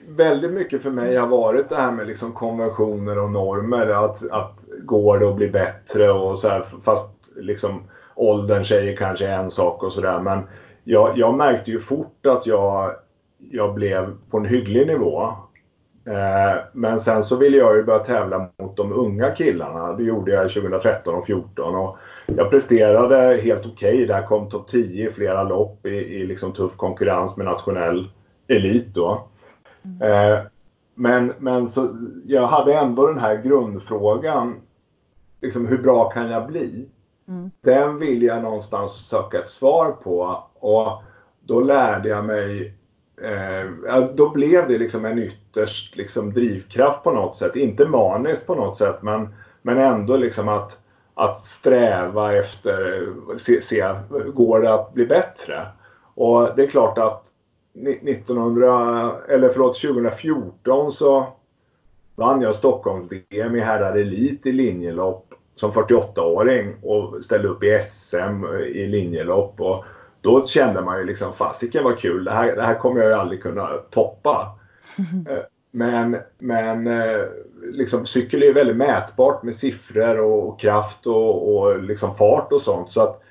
väldigt mycket för mig har varit det här med liksom konventioner och normer. Att, att går det att bli bättre och så här, fast liksom åldern säger kanske en sak och sådär. Men jag, jag märkte ju fort att jag, jag blev på en hygglig nivå. Eh, men sen så ville jag ju börja tävla mot de unga killarna. Det gjorde jag 2013 och 2014. Och jag presterade helt okej okay. där, kom topp 10 i flera lopp i, i liksom tuff konkurrens med nationell elit då. Mm. Eh, men, men så, jag hade ändå den här grundfrågan. Liksom, hur bra kan jag bli? Mm. Den vill jag någonstans söka ett svar på. Och då lärde jag mig eh, då blev det liksom en ytterst liksom drivkraft på något sätt. Inte maniskt på något sätt men, men ändå liksom att, att sträva efter, se, se, går det att bli bättre? Och det är klart att 1900, eller förlåt, 2014 så vann jag Stockholms-VM i herrar elit i linjelopp som 48-åring och ställde upp i SM i linjelopp. Och då kände man ju liksom fasiken vad kul, det här, det här kommer jag ju aldrig kunna toppa. Eh, men, men eh, liksom, cykel är väldigt mätbart med siffror och, och kraft och, och liksom fart och sånt. Så att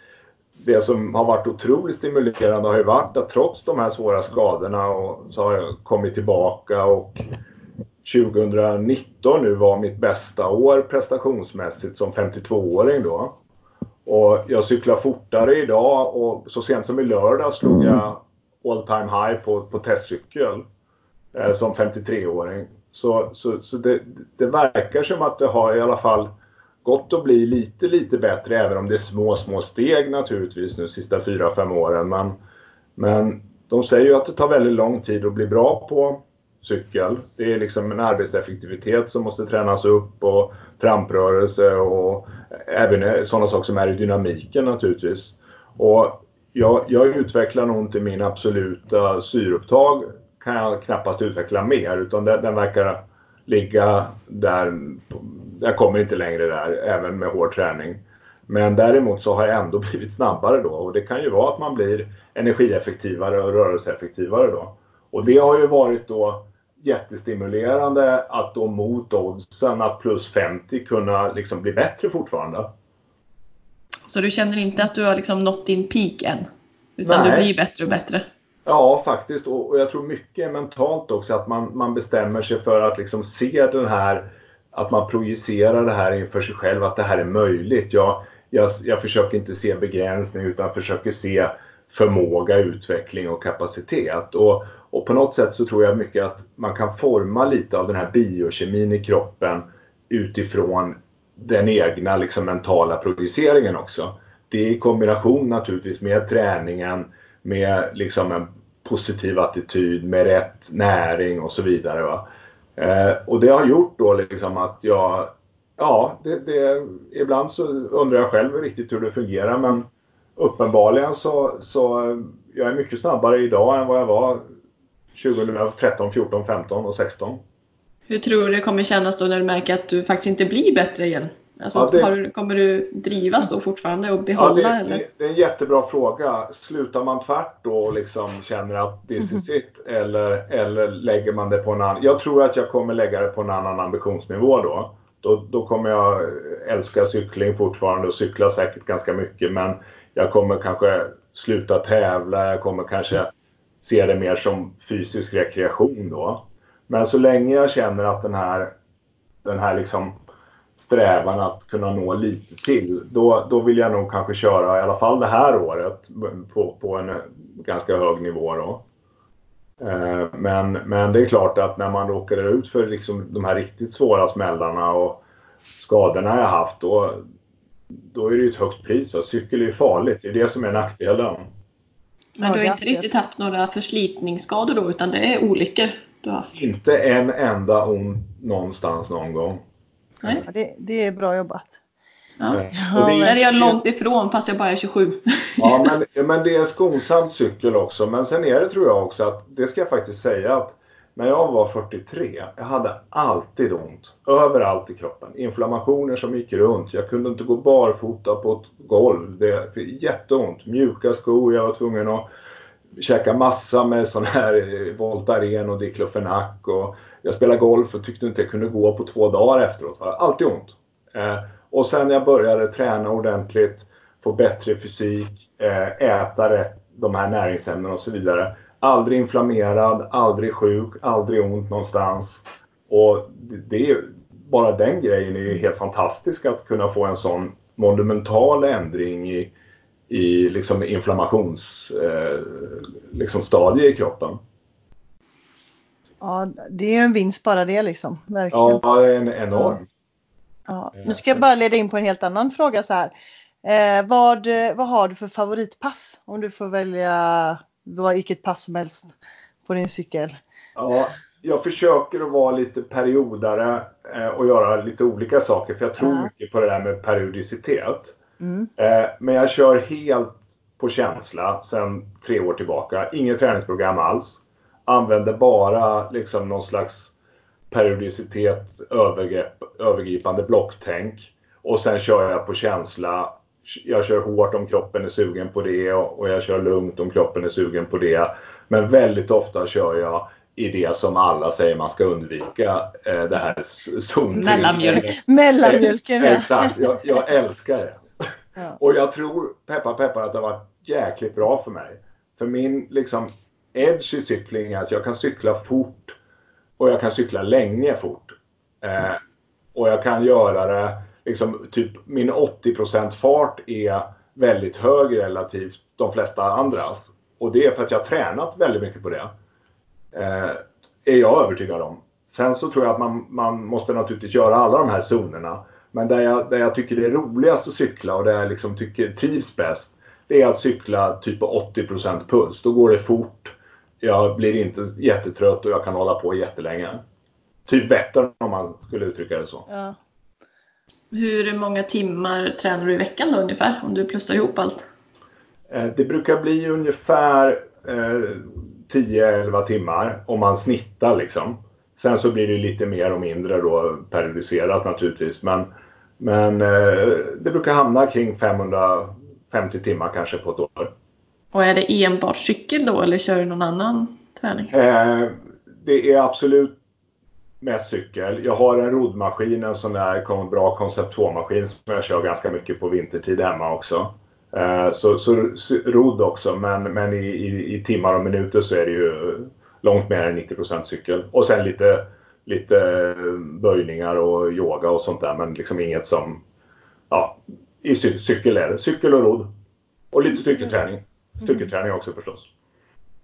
det som har varit otroligt stimulerande har ju varit att trots de här svåra skadorna och, så har jag kommit tillbaka och 2019 nu var mitt bästa år prestationsmässigt som 52-åring då. Och jag cyklar fortare idag och så sent som i lördag slog jag all time high på, på testcykel eh, som 53-åring. Så, så, så det, det, verkar som att det har i alla fall gått att bli lite, lite bättre även om det är små, små steg naturligtvis nu sista 4-5 åren. Men, men de säger ju att det tar väldigt lång tid att bli bra på cykel. Det är liksom en arbetseffektivitet som måste tränas upp och framrörelse och även eh, sådana saker som är i dynamiken naturligtvis. Och jag, jag utvecklar nog inte min absoluta syreupptag kan jag knappast utveckla mer utan den, den verkar ligga där. Jag kommer inte längre där även med hård träning. Men däremot så har jag ändå blivit snabbare då och det kan ju vara att man blir energieffektivare och rörelseeffektivare då. Och det har ju varit då jättestimulerande att då mot oddsen att plus 50 kunna liksom bli bättre fortfarande. Så du känner inte att du har liksom nått din peak än? Utan Nej. du blir bättre och bättre? Ja, faktiskt. Och, jag tror mycket mentalt också att man, man bestämmer sig för att liksom se den här, att man projicerar det här inför sig själv, att det här är möjligt. Jag, jag, jag försöker inte se begränsning utan försöker se förmåga, utveckling och kapacitet. Och, och på något sätt så tror jag mycket att man kan forma lite av den här biokemin i kroppen utifrån den egna liksom, mentala projiceringen också. Det är i kombination naturligtvis med träningen, med liksom en positiv attityd, med rätt näring och så vidare. Va? Eh, och det har gjort då liksom att jag, ja, det, det, ibland så undrar jag själv riktigt hur det fungerar men uppenbarligen så, så eh, jag är mycket snabbare idag än vad jag var 2013, 14, 15 och 16. Hur tror du det kommer kännas då när du märker att du faktiskt inte blir bättre igen? Alltså, ja, det... kommer du drivas då fortfarande och behålla? Ja, det, eller? det, är en jättebra fråga. Slutar man tvärt då och liksom känner att this is mhm. it eller, eller lägger man det på en annan? Jag tror att jag kommer lägga det på en annan ambitionsnivå då. Då, då kommer jag älska cykling fortfarande och cykla säkert ganska mycket men jag kommer kanske sluta tävla, jag kommer kanske se det mer som fysisk rekreation då. Men så länge jag känner att den här, den här liksom strävan att kunna nå lite till, då, då vill jag nog kanske köra i alla fall det här året på, på en ganska hög nivå. Då. Eh, men, men det är klart att när man råkar ut för liksom de här riktigt svåra smällarna och skadorna jag haft, då, då är det ju ett högt pris. Va? Cykel är ju farligt, det är det som är nackdelen. Men du har inte riktigt haft några förslitningsskador då, utan det är olyckor du har haft? Inte en enda ont någonstans någon gång. Nej. Ja, det, det är bra jobbat. Ja. Ja, det är, är jag långt ifrån fast jag bara är 27. Ja, men, men det är en skonsam cykel också. Men sen är det tror jag också att, det ska jag faktiskt säga att när jag var 43, jag hade alltid ont. Överallt i kroppen. Inflammationer som gick runt. Jag kunde inte gå barfota på ett golv. Det fick jätteont. Mjuka skor. Jag var tvungen att käka massa med sån här eh, Voltaren och Diclofenac. Och jag spelade golf och tyckte inte jag kunde gå på två dagar efteråt. Jag hade alltid ont. Eh, och sen när jag började träna ordentligt, få bättre fysik, eh, äta rätt de här näringsämnena och så vidare. Aldrig inflammerad, aldrig sjuk, aldrig ont någonstans. Och det är, bara den grejen är ju helt fantastisk att kunna få en sån monumental ändring i, i liksom inflammationsstadiet eh, liksom i kroppen. Ja, det är ju en vinst bara det liksom. Verkligen. Ja, en enorm. Ja. Nu ska jag bara leda in på en helt annan fråga så här. Eh, vad, vad har du för favoritpass? Om du får välja vilket pass som helst på din cykel. Ja, jag försöker att vara lite periodare eh, och göra lite olika saker för jag tror ja. mycket på det där med periodicitet. Mm. Eh, men jag kör helt på känsla sedan tre år tillbaka. Inget träningsprogram alls. Använder bara liksom någon slags periodicitet, övergrepp, övergripande blocktänk. Och sen kör jag på känsla. Jag kör hårt om kroppen är sugen på det och jag kör lugnt om kroppen är sugen på det. Men väldigt ofta kör jag i det som alla säger man ska undvika. Eh, det här zon Mellanmjölk. Mellanmjölken ja. Exakt, jag, jag älskar det. Ja. Och jag tror, peppar peppar, att det har varit jäkligt bra för mig. För min liksom edge i cykling är att jag kan cykla fort och jag kan cykla länge fort. Eh, och jag kan göra det, liksom typ min 80% fart är väldigt hög relativt de flesta andras. Och det är för att jag har tränat väldigt mycket på det. Eh, är jag övertygad om. Sen så tror jag att man, man måste naturligtvis göra alla de här zonerna. Men där jag, där jag tycker det är roligast att cykla och där jag liksom tycker trivs bäst. Det är att cykla typ på 80% puls. Då går det fort. Jag blir inte jättetrött och jag kan hålla på jättelänge. Typ Vättern om man skulle uttrycka det så. Ja. Hur många timmar tränar du i veckan då ungefär? Om du plussar ihop allt? Eh, det brukar bli ungefär eh, 10-11 timmar om man snittar liksom. Sen så blir det lite mer och mindre då periodiserat naturligtvis. Men, men eh, det brukar hamna kring 550 timmar kanske på ett år. Och är det enbart cykel då eller kör du någon annan träning? Eh, det är absolut mest cykel. Jag har en roddmaskin, en sån där bra koncept 2-maskin som jag kör ganska mycket på vintertid hemma också. Eh, så, så, så rodd också, men, men i, i, i, timmar och minuter så är det ju långt mer än 90% cykel. Och sen lite, lite böjningar och yoga och sånt där, men liksom inget som... Ja, i cykel är det. Cykel och rodd. Och lite styrketräning. Mm. Styrketräning också förstås.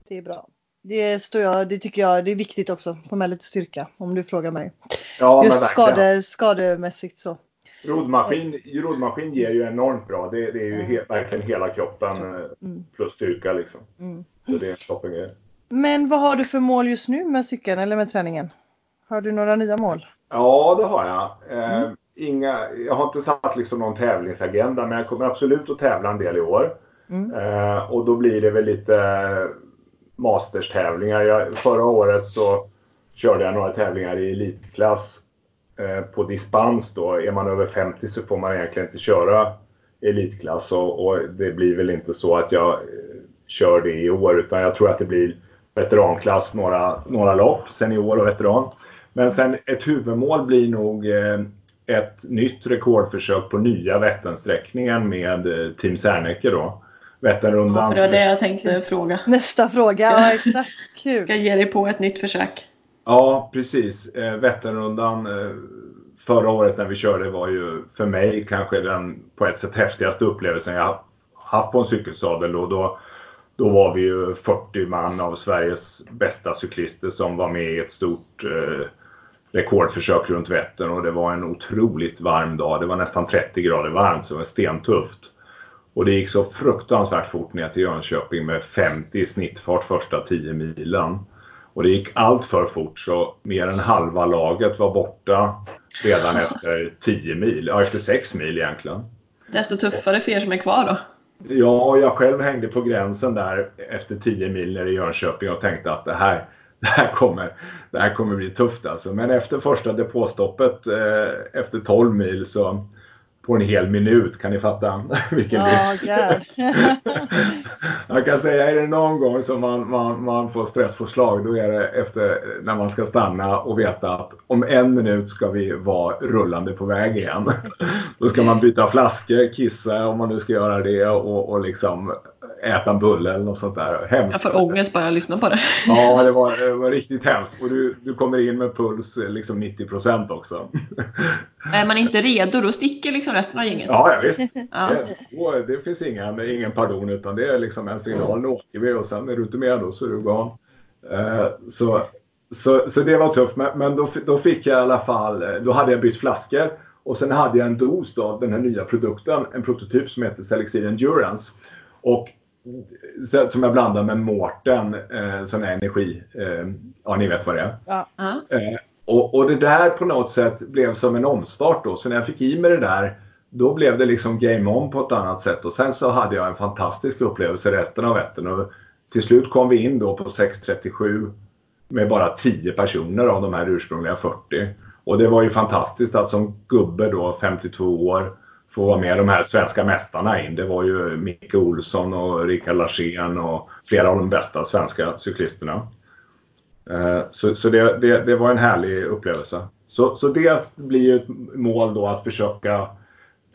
Det är bra. Det, står jag, det tycker jag det är viktigt också. Få med lite styrka om du frågar mig. Ja, Just skade, skademässigt så. Roddmaskin, roddmaskin ger ju enormt bra. Det, det är ju he, verkligen hela kroppen eh, mm. plus styrka liksom. Mm. Så det är en toppengrej. Men vad har du för mål just nu med cykeln eller med träningen? Har du några nya mål? Ja, det har jag. Eh, mm. inga, jag har inte satt liksom någon tävlingsagenda men jag kommer absolut att tävla en del i år. Mm. Eh, och då blir det väl lite masterstävlingar. Jag, förra året så körde jag några tävlingar i elitklass Eh, på dispens då. Är man över 50 så får man egentligen inte köra elitklass och, och det blir väl inte så att jag eh, kör det i år utan jag tror att det blir veteranklass några, några lopp, senior och veteran. Men sen ett huvudmål blir nog eh, ett nytt rekordförsök på nya Vätternsträckningen med eh, Team Serneke då. Vätternrundan. Ja, det var det jag tänkte fråga. Nästa fråga, ja exakt. Kul. Ska ge dig på ett nytt försök. Ja, precis. Eh, Vätternrundan eh, förra året när vi körde var ju för mig kanske den på ett sätt häftigaste upplevelsen jag haft på en cykelsadel. Och då, då var vi ju 40 man av Sveriges bästa cyklister som var med i ett stort eh, rekordförsök runt Vättern och det var en otroligt varm dag. Det var nästan 30 grader varmt så det var stentufft. Och det gick så fruktansvärt fort ner till Jönköping med 50 i snittfart första 10 milen. Och det gick allt för fort så mer än halva laget var borta redan efter 10 mil, ja efter 6 mil egentligen. Desto tuffare för er som är kvar då? Ja, jag själv hängde på gränsen där efter 10 mil nere i Jönköping och tänkte att det här, det här, kommer, det här kommer bli tufft alltså. Men efter första depåstoppet eh, efter 12 mil så på en hel minut. Kan ni fatta vilken oh, lyx? jag kan säga, är det någon gång som man, man, man får stresspåslag då är det efter när man ska stanna och veta att om en minut ska vi vara rullande på väg igen. då ska man byta flaskor, kissa om man nu ska göra det och, och liksom äta en bulle eller något sånt där. Hemskt. Jag får ångest bara jag lyssnar på det. Ja, det var, det var riktigt hemskt. Och du, du kommer in med puls liksom 90 procent också. Är man inte redo då sticker liksom resten av gänget. Ja, ja visst. Ja. Det, det finns ingen, ingen pardon utan det är liksom en signal. Nu åker vi och sen är du inte med då så är du gone. Eh, så, så, så det var tufft. Men, men då, då fick jag i alla fall, då hade jag bytt flaskor. Och sen hade jag en dos då, den här nya produkten, en prototyp som heter Selexir Endurance. Och som jag blandar med Mårten, eh, sån här energi, eh, ja ni vet vad det är. Ja. Ja. Eh, och, och det där på något sätt blev som en omstart då. Så när jag fick i mig det där, då blev det liksom game on på ett annat sätt. Och sen så hade jag en fantastisk upplevelse resten av Vättern. Och till slut kom vi in då på 6.37 med bara 10 personer av de här ursprungliga 40. Och det var ju fantastiskt att som gubbe då, 52 år, få vara med de här svenska mästarna in. Det var ju Micke Olsson och Rickard Larsén och flera av de bästa svenska cyklisterna. Eh, Så, så det, det, det var en härlig upplevelse. Så, så det blir ju ett mål då att försöka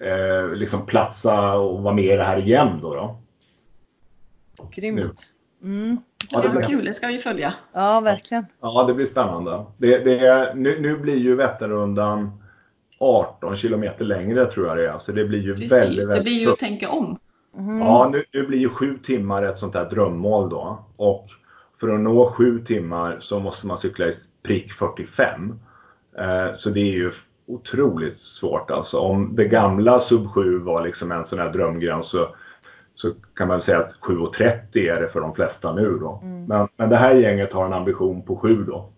eh, liksom platsa och vara med i det här igen då. då. Grymt. Mm. Ja, det blir, kul, det ska vi följa. Ja, verkligen. ja, det blir spännande. Det, det är, nu, nu blir ju Vätternrundan 18 kilometer längre tror jag det är. Så det blir ju Precis, väldigt, det väldigt blir ju att tänka om. Mhm. Ja, nu, nu blir ju sju timmar ett sånt där drömmål då. Och för att nå sju timmar så måste man cykla i prick 45. Eh, så det är ju otroligt svårt alltså. Om det gamla sub 7 var liksom en sån här drömgräns så, så kan man väl säga att 7.30 är det för de flesta nu då. Mm. Men, men det här gänget har en ambition på 7 då.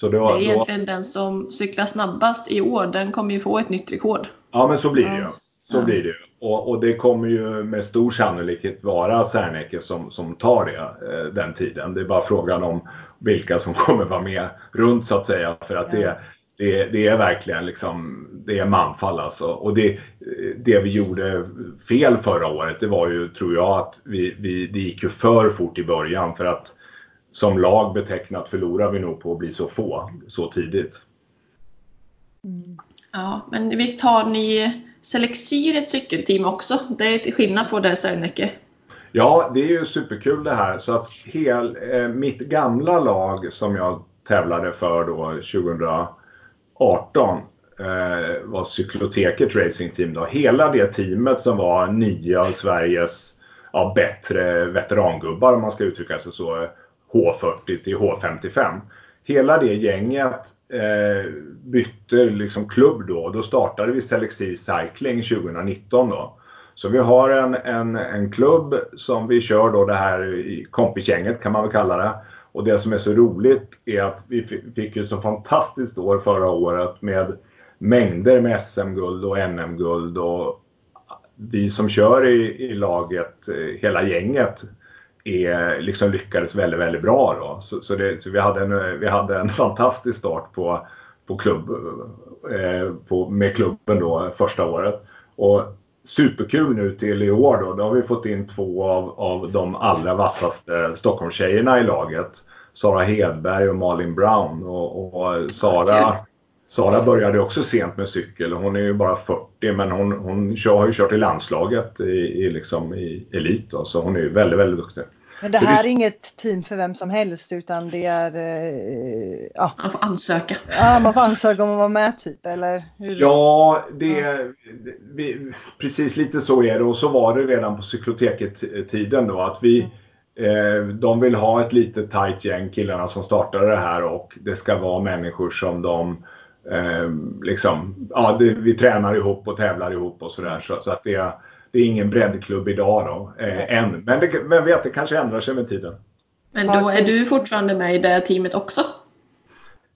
Så då, Det är då, egentligen den som cyklar snabbast i år, den kommer ju få ett nytt rekord. Ja, men så blir det ju. Så blir det ju. Och, och det kommer ju med stor sannolikhet vara Serneke som, som tar det eh, den tiden. Det är bara frågan om vilka som kommer vara med runt så att säga. För att Ja. det, det, det är verkligen liksom, det är manfall alltså. Och det, det vi gjorde fel förra året, det var ju, tror jag, att vi, vi, det gick ju för fort i början. För att som lag betecknat förlorar vi nog på att bli så få så tidigt. Ja, men visst har ni Selexir ett cykelteam också? Det är till skillnad på det Serneke. Ja, det är ju superkul det här. Så att hel, eh, mitt gamla lag som jag tävlade för då 2018 eh, var Cykloteket Racing Team. Då. Hela det teamet som var nio av Sveriges ja, bättre veterangubbar om man ska uttrycka sig så. H40 till H55. Hela det gänget eh, bytte liksom klubb då. och Då startade vi Selexir Cycling 2019 då. Så vi har en, en, en klubb som vi kör då det här i kompisgänget kan man väl kalla det. Och det som är så roligt är att vi fick ju så fantastiskt år förra året med mängder med SM-guld och NM-guld och vi som kör i, i laget, eh, hela gänget, är, liksom lyckades väldigt, väldigt bra. Då. Så, så, det, så vi, hade en, vi hade en fantastisk start på, på klubb, eh, på, med klubben då första året. Och superkul nu till i år då. Då har vi fått in två av, av de allra vassaste Stockholmstjejerna i laget. Sara Hedberg och Malin Brown. Och, och Sara, Sara började också sent med cykel. Hon är ju bara 40 men hon, hon kör, har ju kört i landslaget i, i, liksom, i elit. Då, så hon är ju väldigt, väldigt duktig. Men det här är inget team för vem som helst utan det är... Eh, ja, Man får ansöka. ja, man får ansöka om att vara med typ eller? Hur? Ja, det, vi, precis lite så är det och så var det redan på cykloteket-tiden då att vi eh, de vill ha ett litet tight gäng killarna som startade det här och det ska vara människor som de eh, liksom, ja det, vi tränar ihop och tävlar ihop och sådär så, så att det, det är ingen breddklubb idag då, eh, än. Men det, vem vet, det kanske ändrar sig med tiden. Men då är team. du fortfarande med i det teamet också?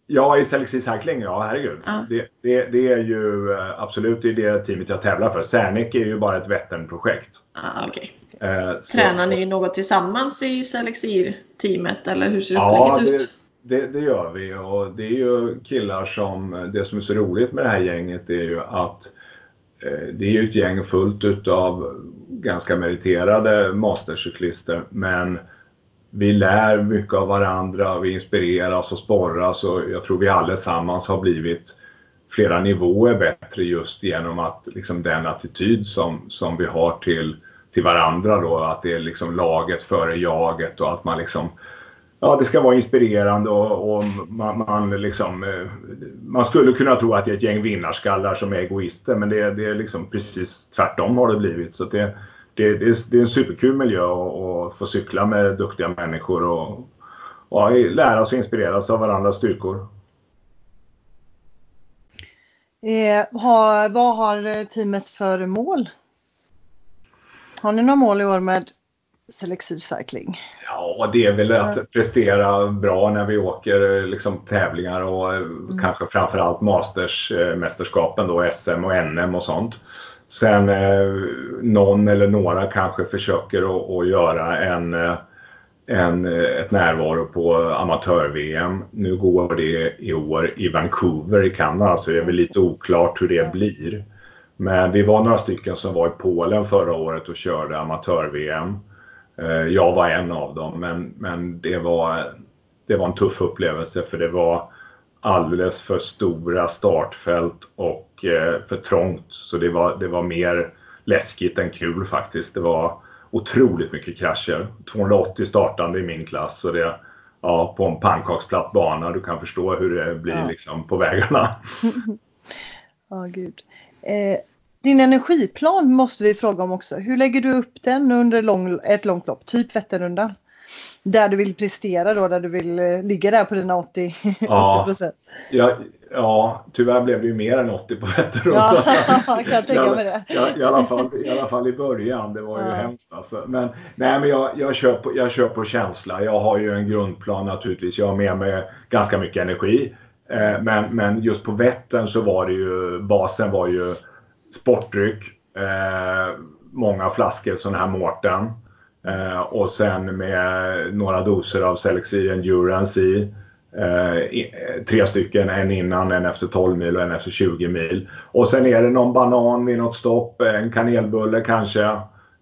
Ja, i Selexi Cycling, ja herregud. Ja. Det, det, det är ju eh, absolut i det teamet jag tävlar för. Serneke är ju bara ett Vättern-projekt. Ah, okej. Eh, så- Tränar ni något tillsammans i Selexir-teamet eller hur ser Ja, upplägget det, ut? Det, det gör vi och det är ju killar som, det som är så roligt med det här gänget är ju att eh, det är ju ett gäng fullt utav ganska meriterade mastercyklister men vi lär mycket av varandra, vi inspireras och sporras och jag tror vi allesammans har blivit flera nivåer bättre just genom att liksom den attityd som, som vi har till, till varandra då. Att det är liksom laget före jaget och att man liksom Ja, det ska vara inspirerande och, och man, man, liksom, eh, man skulle kunna tro att det är ett gäng vinnarskallar som är egoister men det, det är liksom precis tvärtom har det blivit. Så det, det, det, är, det är en superkul miljö att få cykla med duktiga människor och, och lära sig och inspireras av varandras styrkor. Eh, ha, vad har teamet för mål? Har ni några mål i år med Selexid Cycling? Ja, det är väl att prestera bra när vi åker liksom, tävlingar och mm. kanske framförallt Mastersmästerskapen då, SM och NM och sånt. Sen eh, någon eller några kanske försöker att göra en, eh, en, eh, ett närvaro på amatör-VM. Nu går det i år i Vancouver i Kanada så det är väl lite oklart hur det blir. Men vi var några stycken som var i Polen förra året och körde amatör-VM. Eh, jag var en av dem men, men det, var, det var en tuff upplevelse för det var alldeles för stora startfält och eh, för trångt. Så det var, det var mer läskigt än kul faktiskt. Det var otroligt mycket krascher. 280 startande i min klass. Så det, ja, på en pannkaksplatt bana. Du kan förstå hur det blir ja. liksom, på vägarna. Ja, oh, gud. Eh, din energiplan måste vi fråga om också. Hur lägger du upp den under lång, ett långt lopp, typ Vätternrundan? Där du vill prestera då, där du vill eh, ligga där på dina 80, ja, 80 Ja, ja, tyvärr blev det ju mer än 80 på Vätternrundan. Ja, kan tänka mig det. I, i, alla fall, I alla fall i början, det var ju ja. hemskt alltså. Men, nej, men jag, jag, kör på, jag kör på känsla. Jag har ju en grundplan naturligtvis. Jag har med mig ganska mycket energi. Eh, men, men just på Vättern så var det ju, basen var ju sportdryck, eh, många flaskor sån här Mårten eh, och sen med några doser av Selexi Endurance i. Eh, tre stycken, en innan, en efter 12 mil och en efter 20 mil. Och sen är det någon banan vid något stopp, en kanelbulle kanske,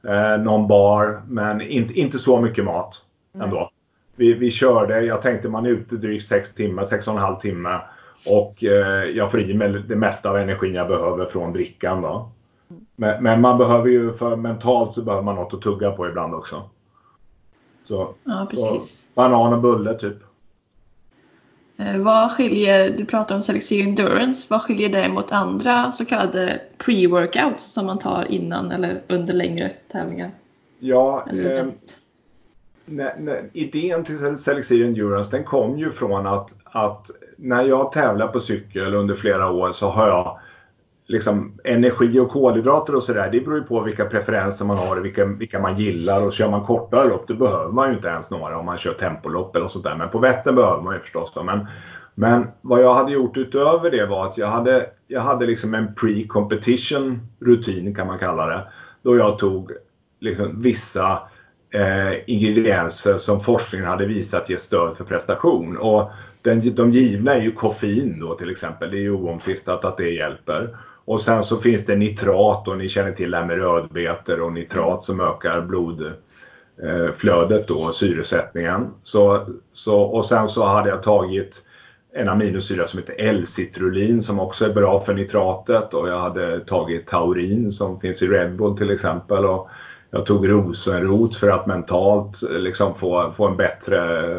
eh, någon bar, men inte, inte så mycket mat ändå. Vi, vi körde, jag tänkte man är ute drygt 6 timmar, 6,5 timmar och eh, jag får i mig det mesta av energin jag behöver från drickan. Då. Men, men, man behöver ju, för mentalt så behöver man något att tugga på ibland också. Så, ja, precis. Så, banan och bulle typ. Eh, vad skiljer, du pratar om Selexio Endurance, vad skiljer det mot andra så kallade pre-workouts som man tar innan eller under längre tävlingar? Ja, eh, när, när, idén till Selexir Endurance den kom ju från att, att när jag tävlar på cykel under flera år så har jag liksom energi och kolhydrater och sådär. Det beror ju på vilka preferenser man har och vilka, vilka man gillar. Och kör man kortare lopp då behöver man ju inte ens några om man kör tempolopp eller sånt där. Men på Vättern behöver man ju förstås då. Men, men vad jag hade gjort utöver det var att jag hade, jag hade liksom en pre-competition rutin kan man kalla det. Då jag tog liksom vissa eh, Eh, ingredienser som forskningen hade visat ger stöd för prestation. Och den, de givna är ju koffein då till exempel. Det är ju oomtvistat att det hjälper. Och sen så finns det nitrat och ni känner till det här med rödbetor och nitrat som ökar blodflödet eh, då, syresättningen. Så, så, och sen så hade jag tagit en aminosyra som heter L-citrulin som också är bra för nitratet och jag hade tagit taurin som finns i Red Bull till exempel. Och jag tog rosenrot för att mentalt eh, liksom få, få en bättre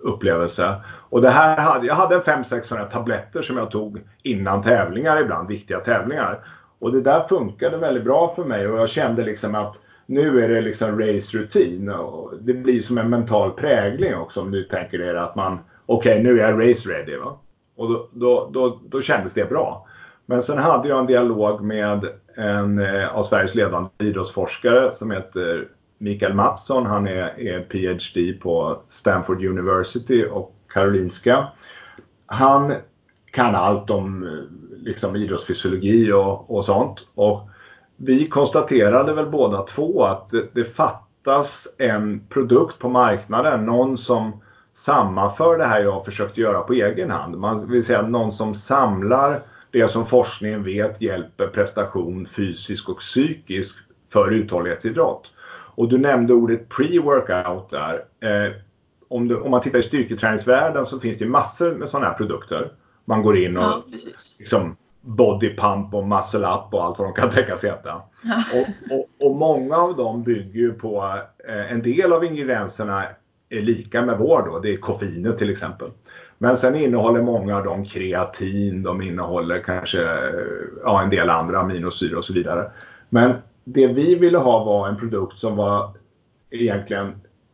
upplevelse. Och det här hade, jag hade 500-600 tabletter som jag tog innan tävlingar ibland, viktiga tävlingar. Och det där funkade väldigt bra för mig och jag kände liksom att nu är det liksom race rutin. Det blir som en mental prägling också om du tänker er att man okej okay, nu är jag race ready. Va? Och då, då, då, då kändes det bra. Men sen hade jag en dialog med en eh, av Sveriges ledande idrottsforskare som heter Mikael Mattsson. Han är, är PhD på Stanford University och Karolinska. Han kan allt om eh, liksom, idrottsfysiologi och, och sånt. Och vi konstaterade väl båda två att det, det fattas en produkt på marknaden. Någon som sammanför det här jag försökte göra på egen hand. Man vill säga någon som samlar det som forskningen vet hjälper prestation fysisk och psykisk för uthållighetsidrott. Och du nämnde ordet pre-workout där. Eh, om, du, om, man tittar i styrketräningsvärlden så finns det massor med sådana här produkter. Man går in och ja, liksom, body pump och muscle up och allt vad de kan tänkas heta. Ja. Och, och, och, många av dem bygger ju på, eh, en del av ingredienserna är lika med vår då, det är koffeinet till exempel. Men sen innehåller många av dem kreatin, de innehåller kanske ja, en del andra aminosyror och så vidare. Men det vi ville ha var en produkt som var egentligen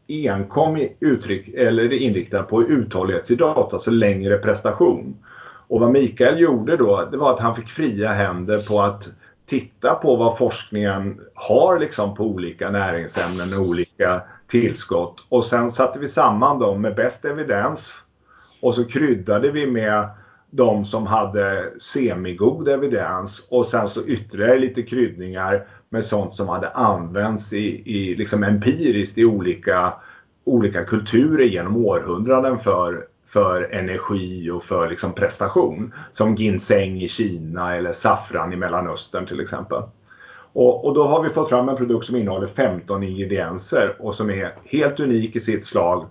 enkom uttryck, eller inriktad på uthållighetsidrott, alltså längre prestation. Och vad Mikael gjorde då, det var att han fick fria händer på att titta på vad forskningen har liksom på olika näringsämnen och olika tillskott. Och sen satte vi samman dem med bäst evidens och så kryddade vi med de som hade semigod evidens och sen så ytterligare lite kryddningar med sånt som hade använts i, i liksom empiriskt i olika, olika kulturer genom århundraden för, för energi och för liksom prestation. Som ginseng i Kina eller saffran i Mellanöstern till exempel. Och, och, då har vi fått fram en produkt som innehåller 15 ingredienser och som är helt unik i sitt slag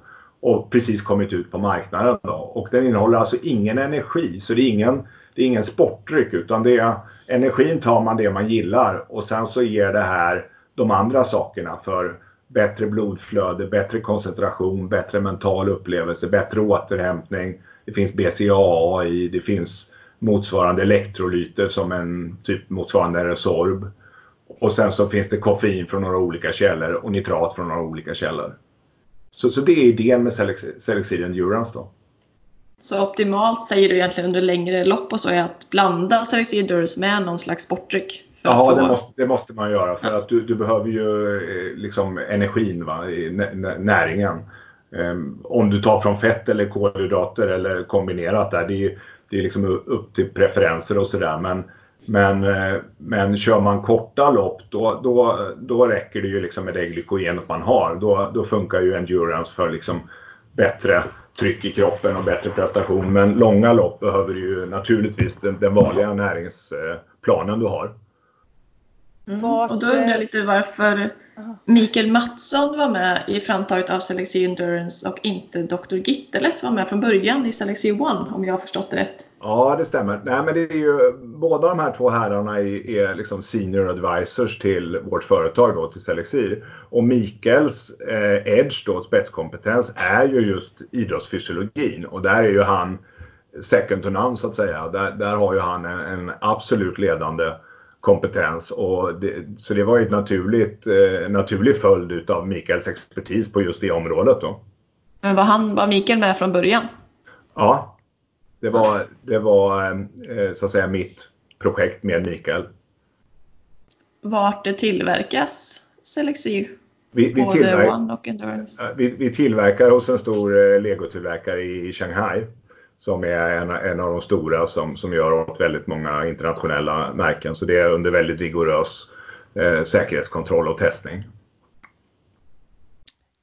och precis kommit ut på marknaden. Då. Och den innehåller alltså ingen energi så det är ingen, det är ingen sportdryck utan det är energin tar man det man gillar och sen så ger det här de andra sakerna för bättre blodflöde, bättre koncentration, bättre mental upplevelse, bättre återhämtning. Det finns BCAA i, det finns motsvarande elektrolyter som en typ motsvarande Resorb. Och sen så finns det koffein från några olika källor och nitrat från några olika källor. Så, så det är idén med Selexid Endurance då. Så optimalt säger du egentligen under längre lopp och så är att blanda Selexid Endurance med någon slags sportdryck? Ja, få... det, måste, det, måste, man göra för att du, du behöver ju eh, liksom energin, va, näringen. Um, om du tar från fett eller kolhydrater eller kombinerat där, det är, det är liksom upp till preferenser och sådär. Men men, eh, men kör man korta lopp då, då, då räcker det ju liksom med det glykogenet man har. Då, då funkar ju endurance för liksom bättre tryck i kroppen och bättre prestation. Men långa lopp behöver du ju naturligtvis den, den vanliga näringsplanen du har. Mm. Och då undrar jag lite varför Mikael Mattsson var med i framtaget av Selexi Endurance och inte Dr. Gitteles var med från början i Selexi One om jag har förstått det rätt. Ja, det stämmer. Nej, men det är ju, båda de här två herrarna är, är liksom senior advisors till vårt företag då, till Selexir. Och Mikaels eh, edge då, spetskompetens, är ju just idrottsfysiologin och där är ju han second to none så att säga. Där, där har ju han en, en absolut ledande kompetens. Och det, så det var ju en naturligt, eh, naturlig följd av Mikaels expertis på just det området. Då. Men var, han, var Mikael med från början? Ja, det var, det var eh, så att säga mitt projekt med Mikael. Vart det tillverkas Selexir? Vi, vi, tillverkar? Vi, vi tillverkar hos en stor eh, legotillverkare i, i Shanghai som är en, en av de stora som, som gör åt väldigt många internationella märken. Så det är under väldigt rigorös eh, säkerhetskontroll och testning.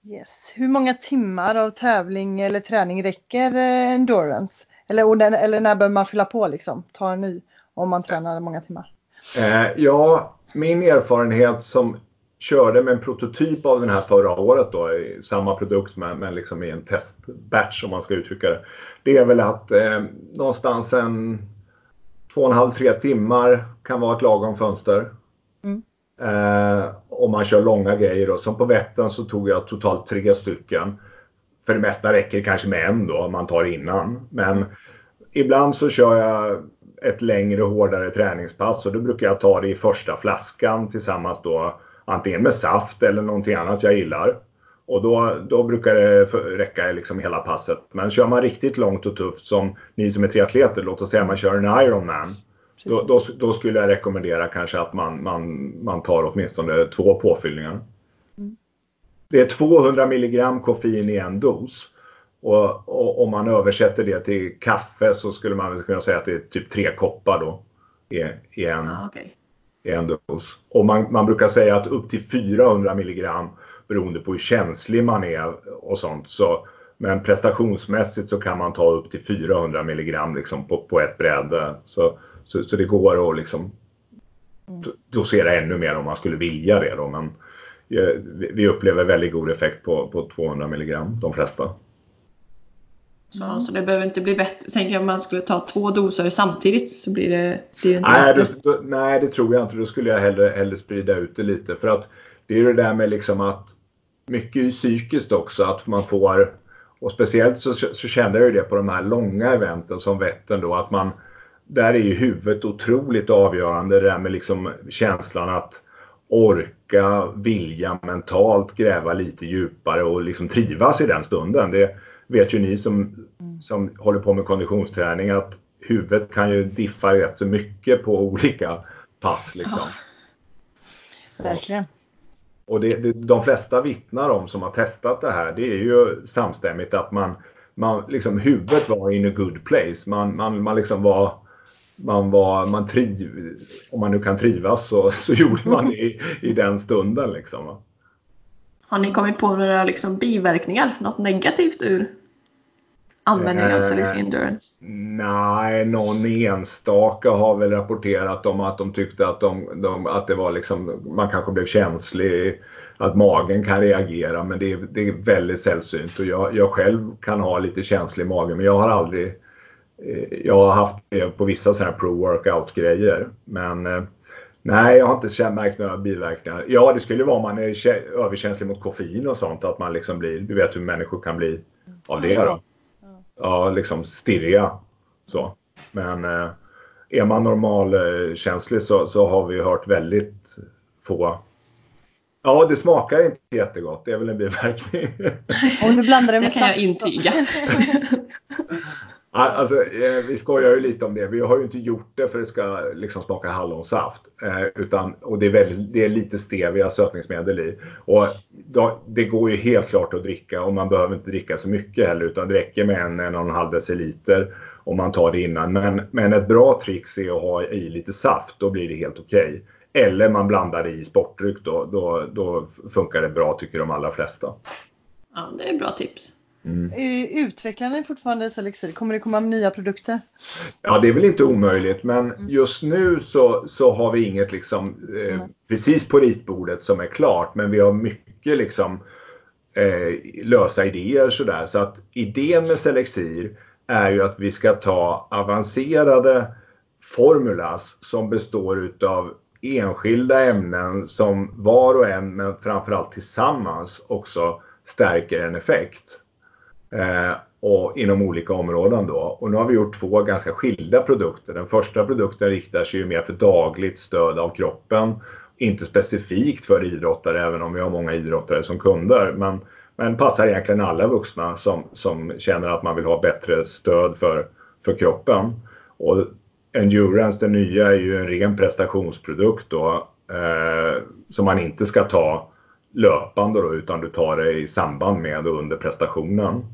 Yes. Hur många timmar av tävling eller träning räcker eh, endurance? Eller, eller när bör man fylla på liksom? Ta en ny om man tränar många timmar? Eh, ja, min erfarenhet som körde med en prototyp av den här förra året då, i samma produkt men, men liksom i en testbatch om man ska uttrycka det. Det är väl att eh, någonstans en två och en halv, tre timmar kan vara ett lagom fönster. Mm. Eh, om man kör långa grejer då. Som på Vättern så tog jag totalt tre stycken. För det mesta räcker det kanske med en då om man tar innan. Men ibland så kör jag ett längre hårdare träningspass och då brukar jag ta det i första flaskan tillsammans då antingen med saft eller någonting annat jag gillar. Och då, då brukar det räcka liksom hela passet. Men kör man riktigt långt och tufft som ni som är triatleter, låt oss säga man kör en Ironman. Då, då, då, skulle jag rekommendera kanske att man, man, man tar åtminstone två påfyllningar. Mm. Det är 200 milligram koffein i en dos. Och, och, om man översätter det till kaffe så skulle man kunna säga att det är typ tre koppar då. I, i en, ah, okay en dos. Och man, man brukar säga att upp till 400 milligram beroende på hur känslig man är och sånt. Så, men prestationsmässigt så kan man ta upp till 400 milligram liksom på, på ett bräde. Så, så, så, det går att liksom dosera ännu mer om man skulle vilja det. Då. Men eh, vi upplever väldigt god effekt på, på 200 milligram, de flesta. Så, mm. så det behöver inte bli bättre. Tänk om man skulle ta två doser samtidigt så blir det, blir det inte nej, bättre. Då, nej, det tror jag inte. Då skulle jag hellre, hellre sprida ut det lite. För att det är ju det där med liksom att mycket psykiskt också att man får och speciellt så, så kände jag ju det på de här långa eventen som Vättern då att man där är ju huvudet otroligt avgörande det där med liksom känslan att orka, vilja mentalt gräva lite djupare och liksom trivas i den stunden. Det vet ju ni som, som håller på med konditionsträning att huvudet kan ju diffa rätt så mycket på olika pass liksom. Ja. Verkligen. Och det, det, de flesta vittnar om som har testat det här, det är ju samstämmigt att man, man liksom, huvudet var in a good place. Man, man, man liksom var, man var, man triv, om man nu kan trivas så, så gjorde man det i, i den stunden liksom. Har ni kommit på några liksom biverkningar, något negativt ur användning av eh, Endurance? Nej, någon enstaka har väl rapporterat om att de tyckte att, de, de, att det var liksom, man kanske blev känslig, att magen kan reagera men det är, det är väldigt sällsynt och jag, jag själv kan ha lite känslig mage men jag har aldrig eh, jag har haft det på vissa sådana här pro-workout grejer men eh, Nej, jag har inte märkt några biverkningar. Ja, det skulle vara om man är överkänslig mot koffein och sånt. Att man liksom blir, du vet hur människor kan bli av det. Då ja, liksom stirriga. Så. Men eh, är man normalkänslig så, så har vi hört väldigt få Ja, det smakar inte jättegott. Det är väl en biverkning. Om du blandar det med Det kan jag intyga. Alltså, eh, vi skojar ju lite om det. Vi har ju inte gjort det för att det ska liksom smaka hallonsaft. Eh, utan, och det är, väldigt, det är lite stevia sötningsmedel i. Och det går ju helt klart att dricka och man behöver inte dricka så mycket heller utan det räcker med en, en och en halv deciliter om man tar det innan. Men, men ett bra trick är att ha i lite saft, då blir det helt okej. Okay. Eller man blandar det i sportdryck då, då, då funkar det bra tycker de allra flesta. Ja, det är bra tips. Mm. Utvecklar ni fortfarande Selexir? Kommer det komma nya produkter? Ja, det är väl inte omöjligt, men mm. just nu så, så har vi inget liksom eh, precis på ritbordet som är klart, men vi har mycket liksom eh, lösa idéer sådär. Så att idén med Selexir är ju att vi ska ta avancerade formulas som består utav enskilda ämnen som var och en, men framförallt tillsammans också stärker en effekt. Eh, och inom olika områden då. Och nu har vi gjort två ganska skilda produkter. Den första produkten riktar sig ju mer för dagligt stöd av kroppen. Inte specifikt för idrottare, även om vi har många idrottare som kunder. Men, men passar egentligen alla vuxna som, som känner att man vill ha bättre stöd för, för kroppen. Och Endurance, den nya, är ju en ren prestationsprodukt då. Eh, som man inte ska ta löpande då, utan du tar det i samband med och under prestationen.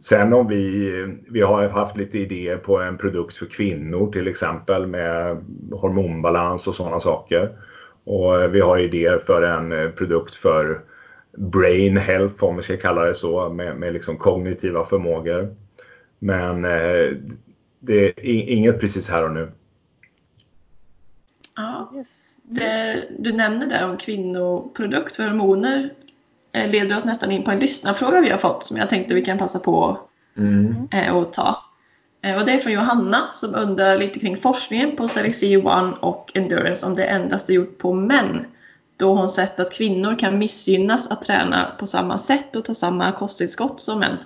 Sen om vi, vi har haft lite idéer på en produkt för kvinnor till exempel med hormonbalans och sådana saker. Och eh, vi har idéer för en eh, produkt för brain health om vi ska kalla det så med, med liksom kognitiva förmågor. Men eh, det är inget precis här och nu. Ja, det, du nämner där om kvinnoprodukt för hormoner leder oss nästan in på en lyssnarfråga vi har fått som jag tänkte vi kan passa på mm. Eh, att ta. Eh, och det är från Johanna som undrar lite kring forskningen på Selexi One och Endurance om det endast är gjort på män. Då hon sett att kvinnor kan missgynnas att träna på samma sätt och ta samma kosttillskott som män.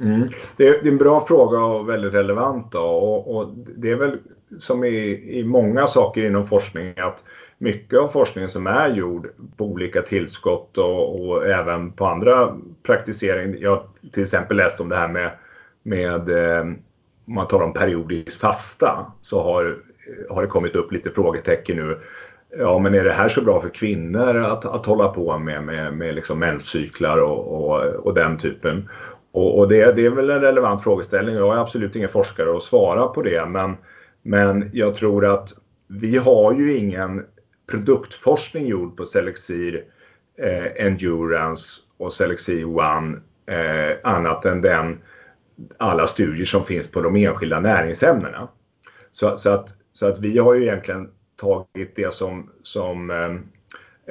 Mm. Det, är, en bra fråga och väldigt relevant. Då. Och, och det är väl som i, i många saker inom forskning att mycket av forskningen som är gjord på olika tillskott och, och även på andra praktisering. Jag har till exempel läst om det här med, med eh, om man talar om periodisk fasta så har, har det kommit upp lite frågetecken nu. Ja, men är det här så bra för kvinnor att, att hålla på med, med, med liksom menscyklar och, och, och den typen? Och, och det, det, är väl en relevant frågeställning. Jag är absolut ingen forskare att svara på det, men, men jag tror att vi har ju ingen produktforskning gjord på Selexir eh, Endurance och Selexir One eh, annat än den alla studier som finns på de enskilda näringsämnena. Så, så, att, så att vi har ju egentligen tagit det som, som eh,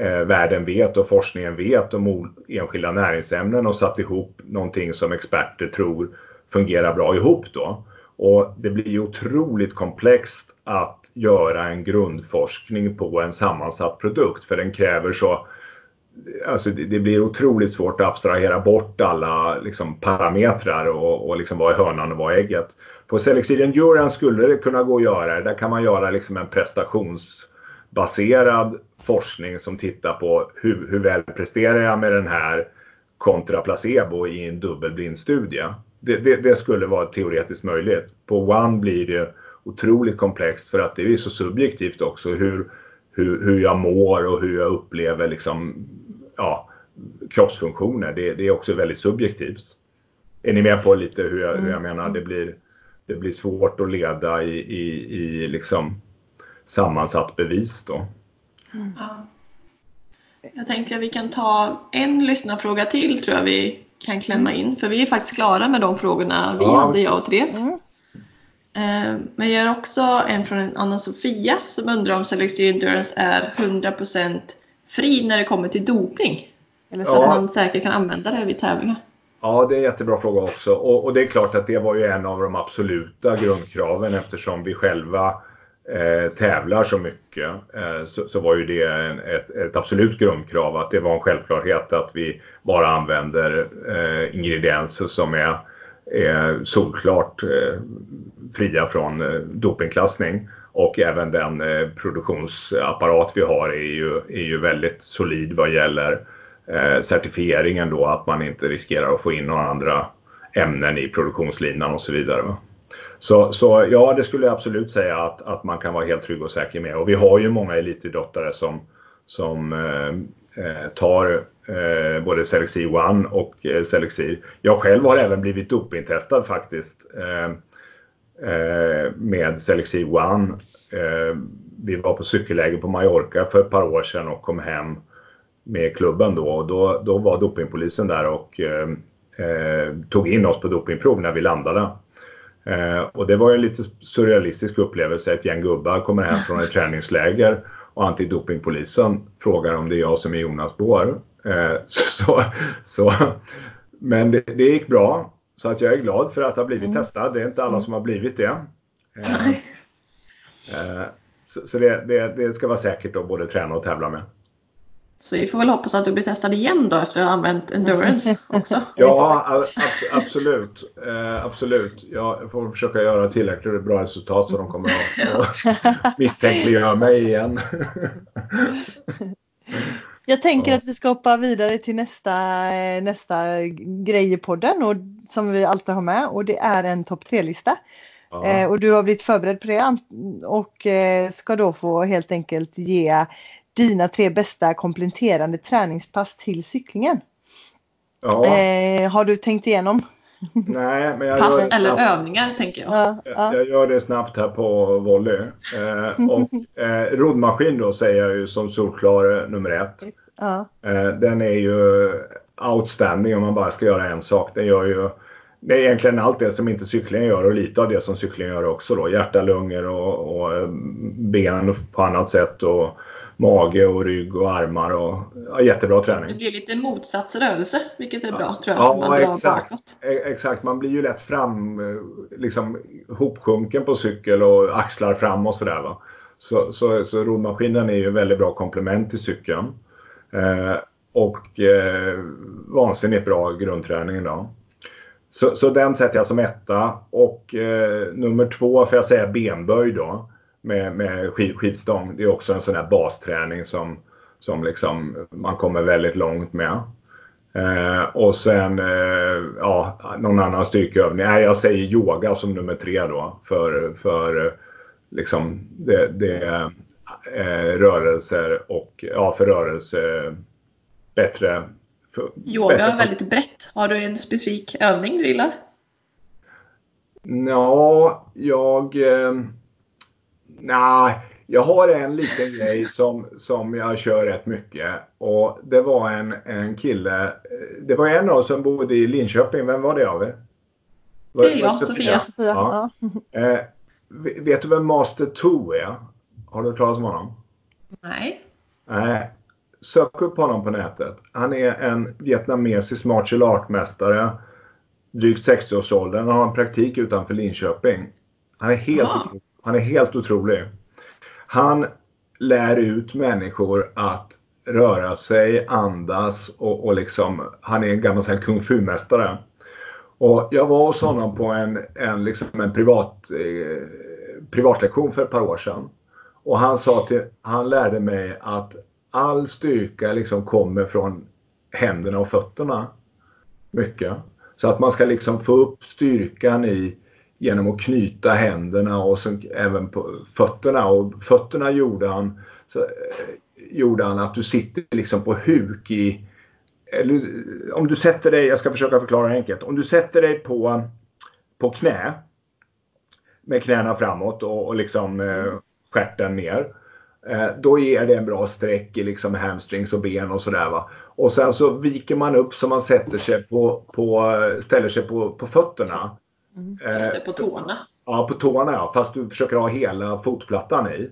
eh världen vet och forskningen vet om enskilda näringsämnen och satt ihop någonting som experter tror fungerar bra ihop då. Och det blir otroligt komplext att göra en grundforskning på en sammansatt produkt för den kräver så Alltså det, blir otroligt svårt att abstrahera bort alla liksom, parametrar och, och liksom, vad är hönan och vad är ägget. På Selective Endurance skulle det kunna gå att göra det. Där kan man göra liksom en prestationsbaserad forskning som tittar på hur, hur väl presterar jag med den här kontra placebo i en dubbelblindstudie. Det, det, det, skulle vara teoretiskt möjligt. På One blir det otroligt komplext för att det är så subjektivt också hur, hur, hur jag mår och hur jag upplever liksom, ja, kroppsfunktioner. Det, det är också väldigt subjektivt. Är ni med på lite hur jag, hur jag menar? Det blir, det blir svårt att leda i, i, i liksom sammansatt bevis då. Mm. Ja. Jag tänker att vi kan ta en lyssnarfråga till tror jag vi kan klämma mm. in. För vi är faktiskt klara med de frågorna vi ja. hade, jag och Therese. Mm. Eh, men jag har också en från en annan Sofia som undrar om Celestial Endurance är 100% fri när det kommer till doping. Eller så ja. att man säkert kan använda det vid tävlingar. Ja, det är en jättebra fråga också. Och, och, det är klart att det var ju en av de absoluta grundkraven eftersom vi själva eh, tävlar så mycket. Eh, så, så, var ju det en, ett, ett, absolut grundkrav att det var en självklarhet att vi bara använder eh, ingredienser som är, är solklart eh, fria från eh, dopingklassning. Och även den eh, produktionsapparat vi har är ju, är ju väldigt solid vad gäller eh, certifieringen då att man inte riskerar att få in några andra ämnen i produktionslinan och så vidare. Va? Så, så ja, det skulle jag absolut säga att, att man kan vara helt trygg och säker med. Och vi har ju många elitidrottare som, som eh, eh tar eh, både Selexi One och eh, Jag själv har även blivit dopingtestad faktiskt eh, eh, med Selexi One. Eh, vi var på cykelläger på Mallorca för ett par år sedan och kom hem med klubben då och då, då var dopingpolisen där och tog in oss på dopingprov när vi landade. Eh, och det var en lite surrealistisk upplevelse. Ett gäng gubbar kommer hem från ett träningsläger och antidopingpolisen frågar om det är jag som är Jonas Bohr. Eh, så, så, så, men det, det, gick bra. Så att jag är glad för att ha blivit mm. testad. Det är inte alla som har blivit det. Eh, eh så, så det, det, det, ska vara säkert att både träna och tävla med. Så vi får väl hoppas att du blir testad igen då efter att ha använt Endurance också. ja, ab absolut. Eh, absolut. Jag får försöka göra tillräckligt bra resultat så de kommer att misstänkliggöra mig igen. Jag tänker ja. att vi ska hoppa vidare till nästa, eh, nästa grej i podden och, som vi alltid har med och det är en topp tre-lista. Ja. Eh, och du har blivit förberedd på det och eh, ska då få helt enkelt ge dina tre bästa kompletterande träningspass till cyklingen. Ja. Eh, har du tänkt igenom? Nej, men jag Pass eller övningar tänker jag. Ja, ja. Jag gör det snabbt här på volley. Eh, och eh, roddmaskin då säger jag ju som solklar nummer ett. Ja. Eh, den är ju outstanding om man bara ska göra en sak. Den gör ju det är egentligen allt det som inte cyklingen gör och lite av det som cyklingen gör också då. Hjärta, lungor och, och eh, ben på annat sätt. Och, mage och rygg och armar och ja, jättebra träning. Det blir lite motsatsrörelse vilket är bra ja. tror jag. Ja, man exakt. E exakt. Man blir ju lätt fram, eh, liksom hopsjunken på cykel och axlar fram och sådär. Va? Så, så, så roddmaskinen är ju en väldigt bra komplement till cykeln. Eh, och eh, vansinnigt bra grundträning då. Så, så den sätter jag som etta. Och eh, nummer två får jag säga benböj då med, med skid, skidstång. Det är också en sån här basträning som, som liksom man kommer väldigt långt med. Eh, och sen eh, ja, någon annan styrkeövning. Nej, jag säger yoga som nummer tre då. För, för liksom det, det eh, rörelser och ja, för rörelse bättre. För, yoga bättre är väldigt brett. Har du en specifik övning du gillar? Ja, jag eh, Nej, jag har en liten grej som, som jag kör rätt mycket. Och det var en, en kille. Det var en av oss som bodde i Linköping. Vem var det av er? Det är jag, Sofia. Sofia. Ja. Ja. Eh, vet du vem Master 2 är? Har du hört talas om honom? Nej. Nej. Sök upp honom på nätet. Han är en vietnamesisk martial art-mästare drygt 60-årsåldern och har en praktik utanför Linköping. Han är helt, Ja han är helt otrolig. Han lär ut människor att röra sig, andas och, och liksom, han är en gammal här kung fu-mästare. Och jag var hos honom på en, en, liksom en privat, eh, privatlektion för ett par år sedan. Och han sa till, han lärde mig att all styrka liksom kommer från händerna och fötterna. Mycket. Så att man ska liksom få upp styrkan i genom att knyta händerna och sen även på fötterna. Och fötterna gjorde han, så, eh, gjorde han att du sitter liksom på huk i eller, om du sätter dig, jag ska försöka förklara enkelt. Om du sätter dig på, på knä med knäna framåt och, och liksom eh, stjärten ner. Eh, då ger det en bra sträck i liksom hamstrings och ben och sådär va. Och sen så viker man upp så man sätter sig på, på ställer sig på, på fötterna. Eh, Just det, på tårna. Ja, på tårna ja. Fast du försöker ha hela fotplattan i.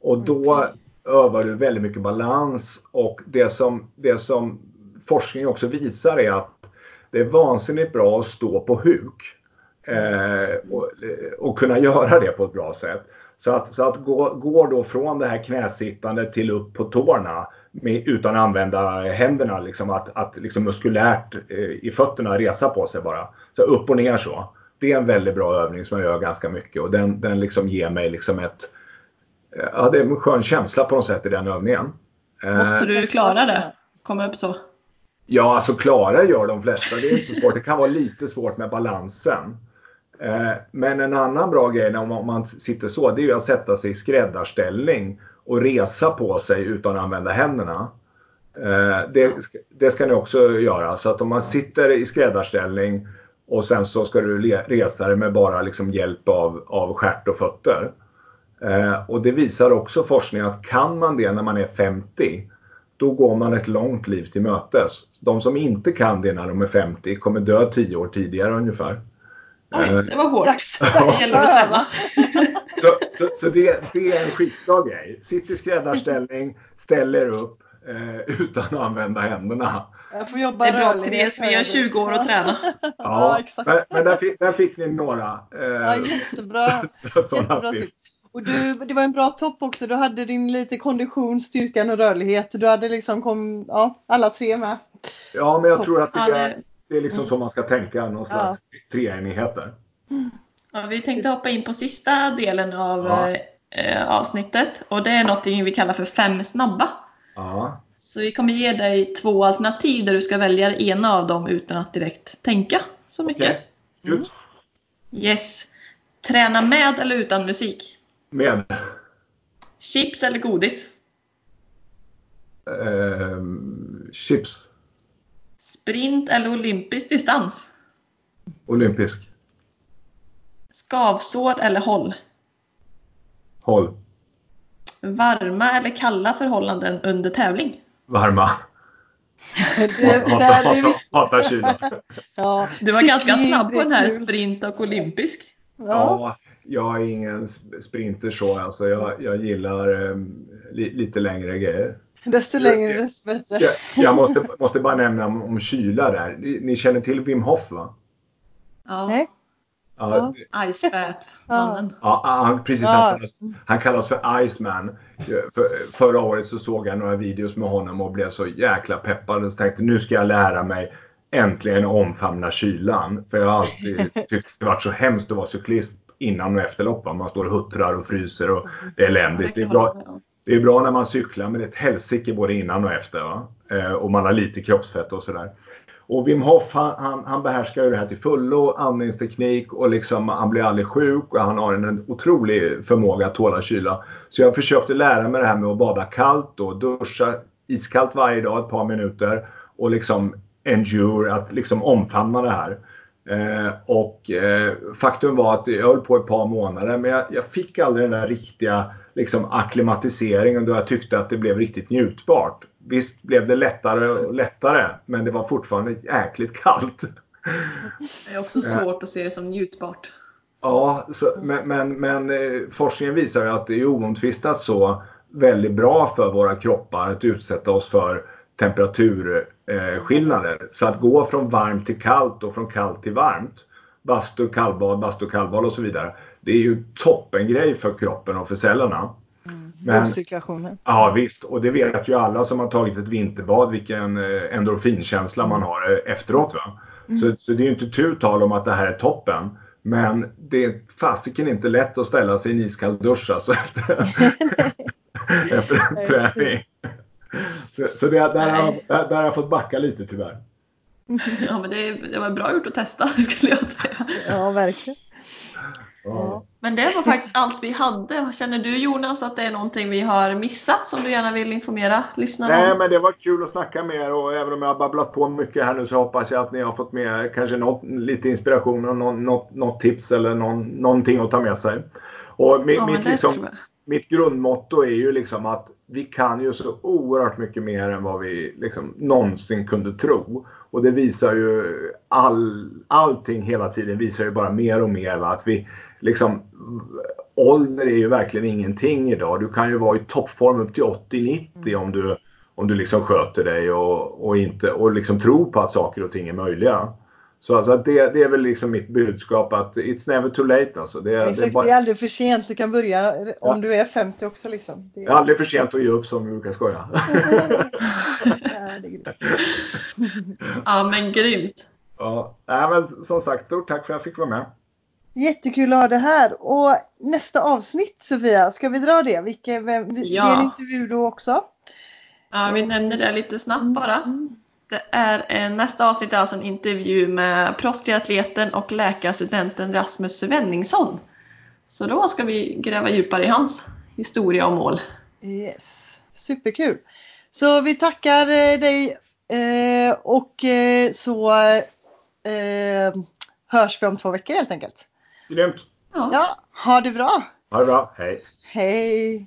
Och då övar du väldigt mycket balans och det som, det som forskning också visar är att det är vansinnigt bra att stå på huk. Eh, och, och kunna göra det på ett bra sätt. Så att, så att gå, gå då från det här knäsittande till upp på tårna med, utan att använda händerna, liksom att, att liksom muskulärt eh, i fötterna resa på sig bara. Så upp och ner så. Det är en väldigt bra övning som jag gör ganska mycket och den, den liksom ger mig liksom ett... Ja, det är en skön känsla på något sätt i den övningen. Eh, Måste du klara det? Komma upp så? Ja, alltså klara gör de flesta. Det är inte så svårt. Det kan vara lite svårt med balansen. Eh, Men en annan bra grej om man sitter så, det är ju att sätta sig i skräddarställning och resa på sig utan att använda händerna. Eh, Det, det ska ni också göra. Så att om man sitter i skräddarställning och sen så ska du resa dig med bara liksom hjälp av, av stjärt och fötter. Eh, Och det visar också forskning att kan man det när man är 50 då går man ett långt liv till mötes. De som inte kan det när de är 50 kommer dö 10 år tidigare ungefär. Oj, Eh, det var hårt. Dags, Det dags att. Så, så, så det, det är en skitbra grej. Sitt i skräddarställning, ställ er upp eh, utan att använda händerna. Jag får jobba Det är bra Therese, vi har här. 20 år att träna. Ja, exakt. Men, men där, fick, där fick ni några Ja, eh, jättebra. sådana Jättebra tips. Och du, det var en bra topp också. Du hade din lite kondition, styrkan och rörlighet. Du hade liksom kom, ja, alla tre med. Ja, men jag tror att det Ja, är, det- det är liksom så man ska tänka, någon slags treenigheter. Ja, vi tänkte hoppa in på sista delen av Ja. eh, avsnittet och det är något vi kallar för fem snabba. Ja, Så vi kommer ge dig två alternativ där du ska välja det ena av dem utan att direkt tänka så mycket. okej. Shoot. Yes. Träna med eller utan musik? Med Chips eller godis? ehm, chips. Sprint eller olympisk distans? Olympisk. Skavsår eller håll? Håll. Varma eller kalla förhållanden under tävling? Varma. Det, där, Hatar, visst, hatar kyla. ja. Du var ganska snabb på den här sprint och olympisk. Ja. Ja, jag är ingen sp- sprinter så. Alltså jag, jag gillar ehm, li, lite längre grejer. Desto längre desto bättre. Jag, jag måste, måste bara nämna om, om kyla där. Ni, ni känner till Wim Hof va? Ja. Nej. Ja, Ja. Ice Bath-mannen. ja han, precis. Ja. Han, kallas, han kallas för Iceman. För, förra året så såg jag några videos med honom och blev så jäkla peppad och så tänkte nu ska jag lära mig äntligen omfamna kylan. För jag har alltid tyckt det varit så hemskt att vara cyklist innan och efter lopp. Man står och huttrar och fryser och det är eländigt. Det är bra, Det är bra när man cyklar men det är ett helsike både innan och efter. Va? Eh, och man har lite kroppsfett och sådär. Och Wim Hof han, han, han behärskar ju det här till fullo, andningsteknik och liksom, han blir aldrig sjuk och han har en otrolig förmåga att tåla kyla. Så jag försökte lära mig det här med att bada kallt och duscha iskallt varje dag ett par minuter och liksom endure, att liksom omfamna det här. Eh, och eh, faktum var att jag höll på ett par månader men jag, jag fick aldrig den där riktiga liksom, akklimatiseringen då jag tyckte att det blev riktigt njutbart. Visst blev det lättare och lättare men det var fortfarande jäkligt kallt. Det är också svårt att se det som njutbart. Ja, så, men, men, men eh, forskningen visar ju att det är oomtvistat så väldigt bra för våra kroppar att utsätta oss för temperaturskillnader. Så att gå från varmt till kallt och från kallt till varmt. Bastu, kallbad, bastu, kallbad och så vidare. Det är ju toppengrej för kroppen och för cellerna. Men, cirkulationen. Ja visst, och det vet ju alla som har tagit ett vinterbad vilken eh, endorfinkänsla man har eh, efteråt. Va? Mm. Så, så det är ju inte tu tal om att det här är toppen. Men det är fasiken inte lätt att ställa sig i en iskall dusch alltså efter, efter en träning. Så, så det, där, har, där, där har jag fått backa lite tyvärr. Ja men det, det var bra gjort att testa skulle jag säga. Ja verkligen. Ja. Men det var faktiskt allt vi hade. Känner du Jonas att det är någonting vi har missat som du gärna vill informera lyssnarna om? Nej, men det var kul att snacka med er och även om jag har babblat på mycket här nu så hoppas jag att ni har fått med kanske något, lite inspiration och något, något, något tips eller någon, någonting att ta med sig. Och mitt, ja, mitt, liksom, mitt grundmotto är ju liksom att vi kan ju så oerhört mycket mer än vad vi liksom någonsin kunde tro. Och det visar ju all, allting hela tiden visar ju bara mer och mer va? att vi liksom ålder är ju verkligen ingenting idag. Du kan ju vara i toppform upp till 80-90 om du, om du liksom sköter dig och, och, inte, och liksom tror på att saker och ting är möjliga. Så alltså det, det är väl liksom mitt budskap att it's never too late. Alltså. Det, Exakt, det, är, bara... det är aldrig för sent. Du kan börja om ja. du är 50 också. Liksom. Det är... det är aldrig för sent att ge upp som vi brukar skoja. ja men grymt. Ja, men som sagt, stort tack för att jag fick vara med. Jättekul att ha det här. Och nästa avsnitt Sofia, ska vi dra det? Vilke, vem, ja. Det är en intervju då också. Ja, vi nämner det lite snabbt bara. Mm. Det är en, nästa avsnitt är alltså en intervju med proffstriatleten och läkarstudenten Rasmus Svenningsson. Så då ska vi gräva djupare i hans historia och mål. Yes, superkul. Så vi tackar eh, dig eh, och eh, så hörs vi om två veckor helt enkelt. Grymt. Ja. ja, ha det bra. Ha det bra. Hej. Hej.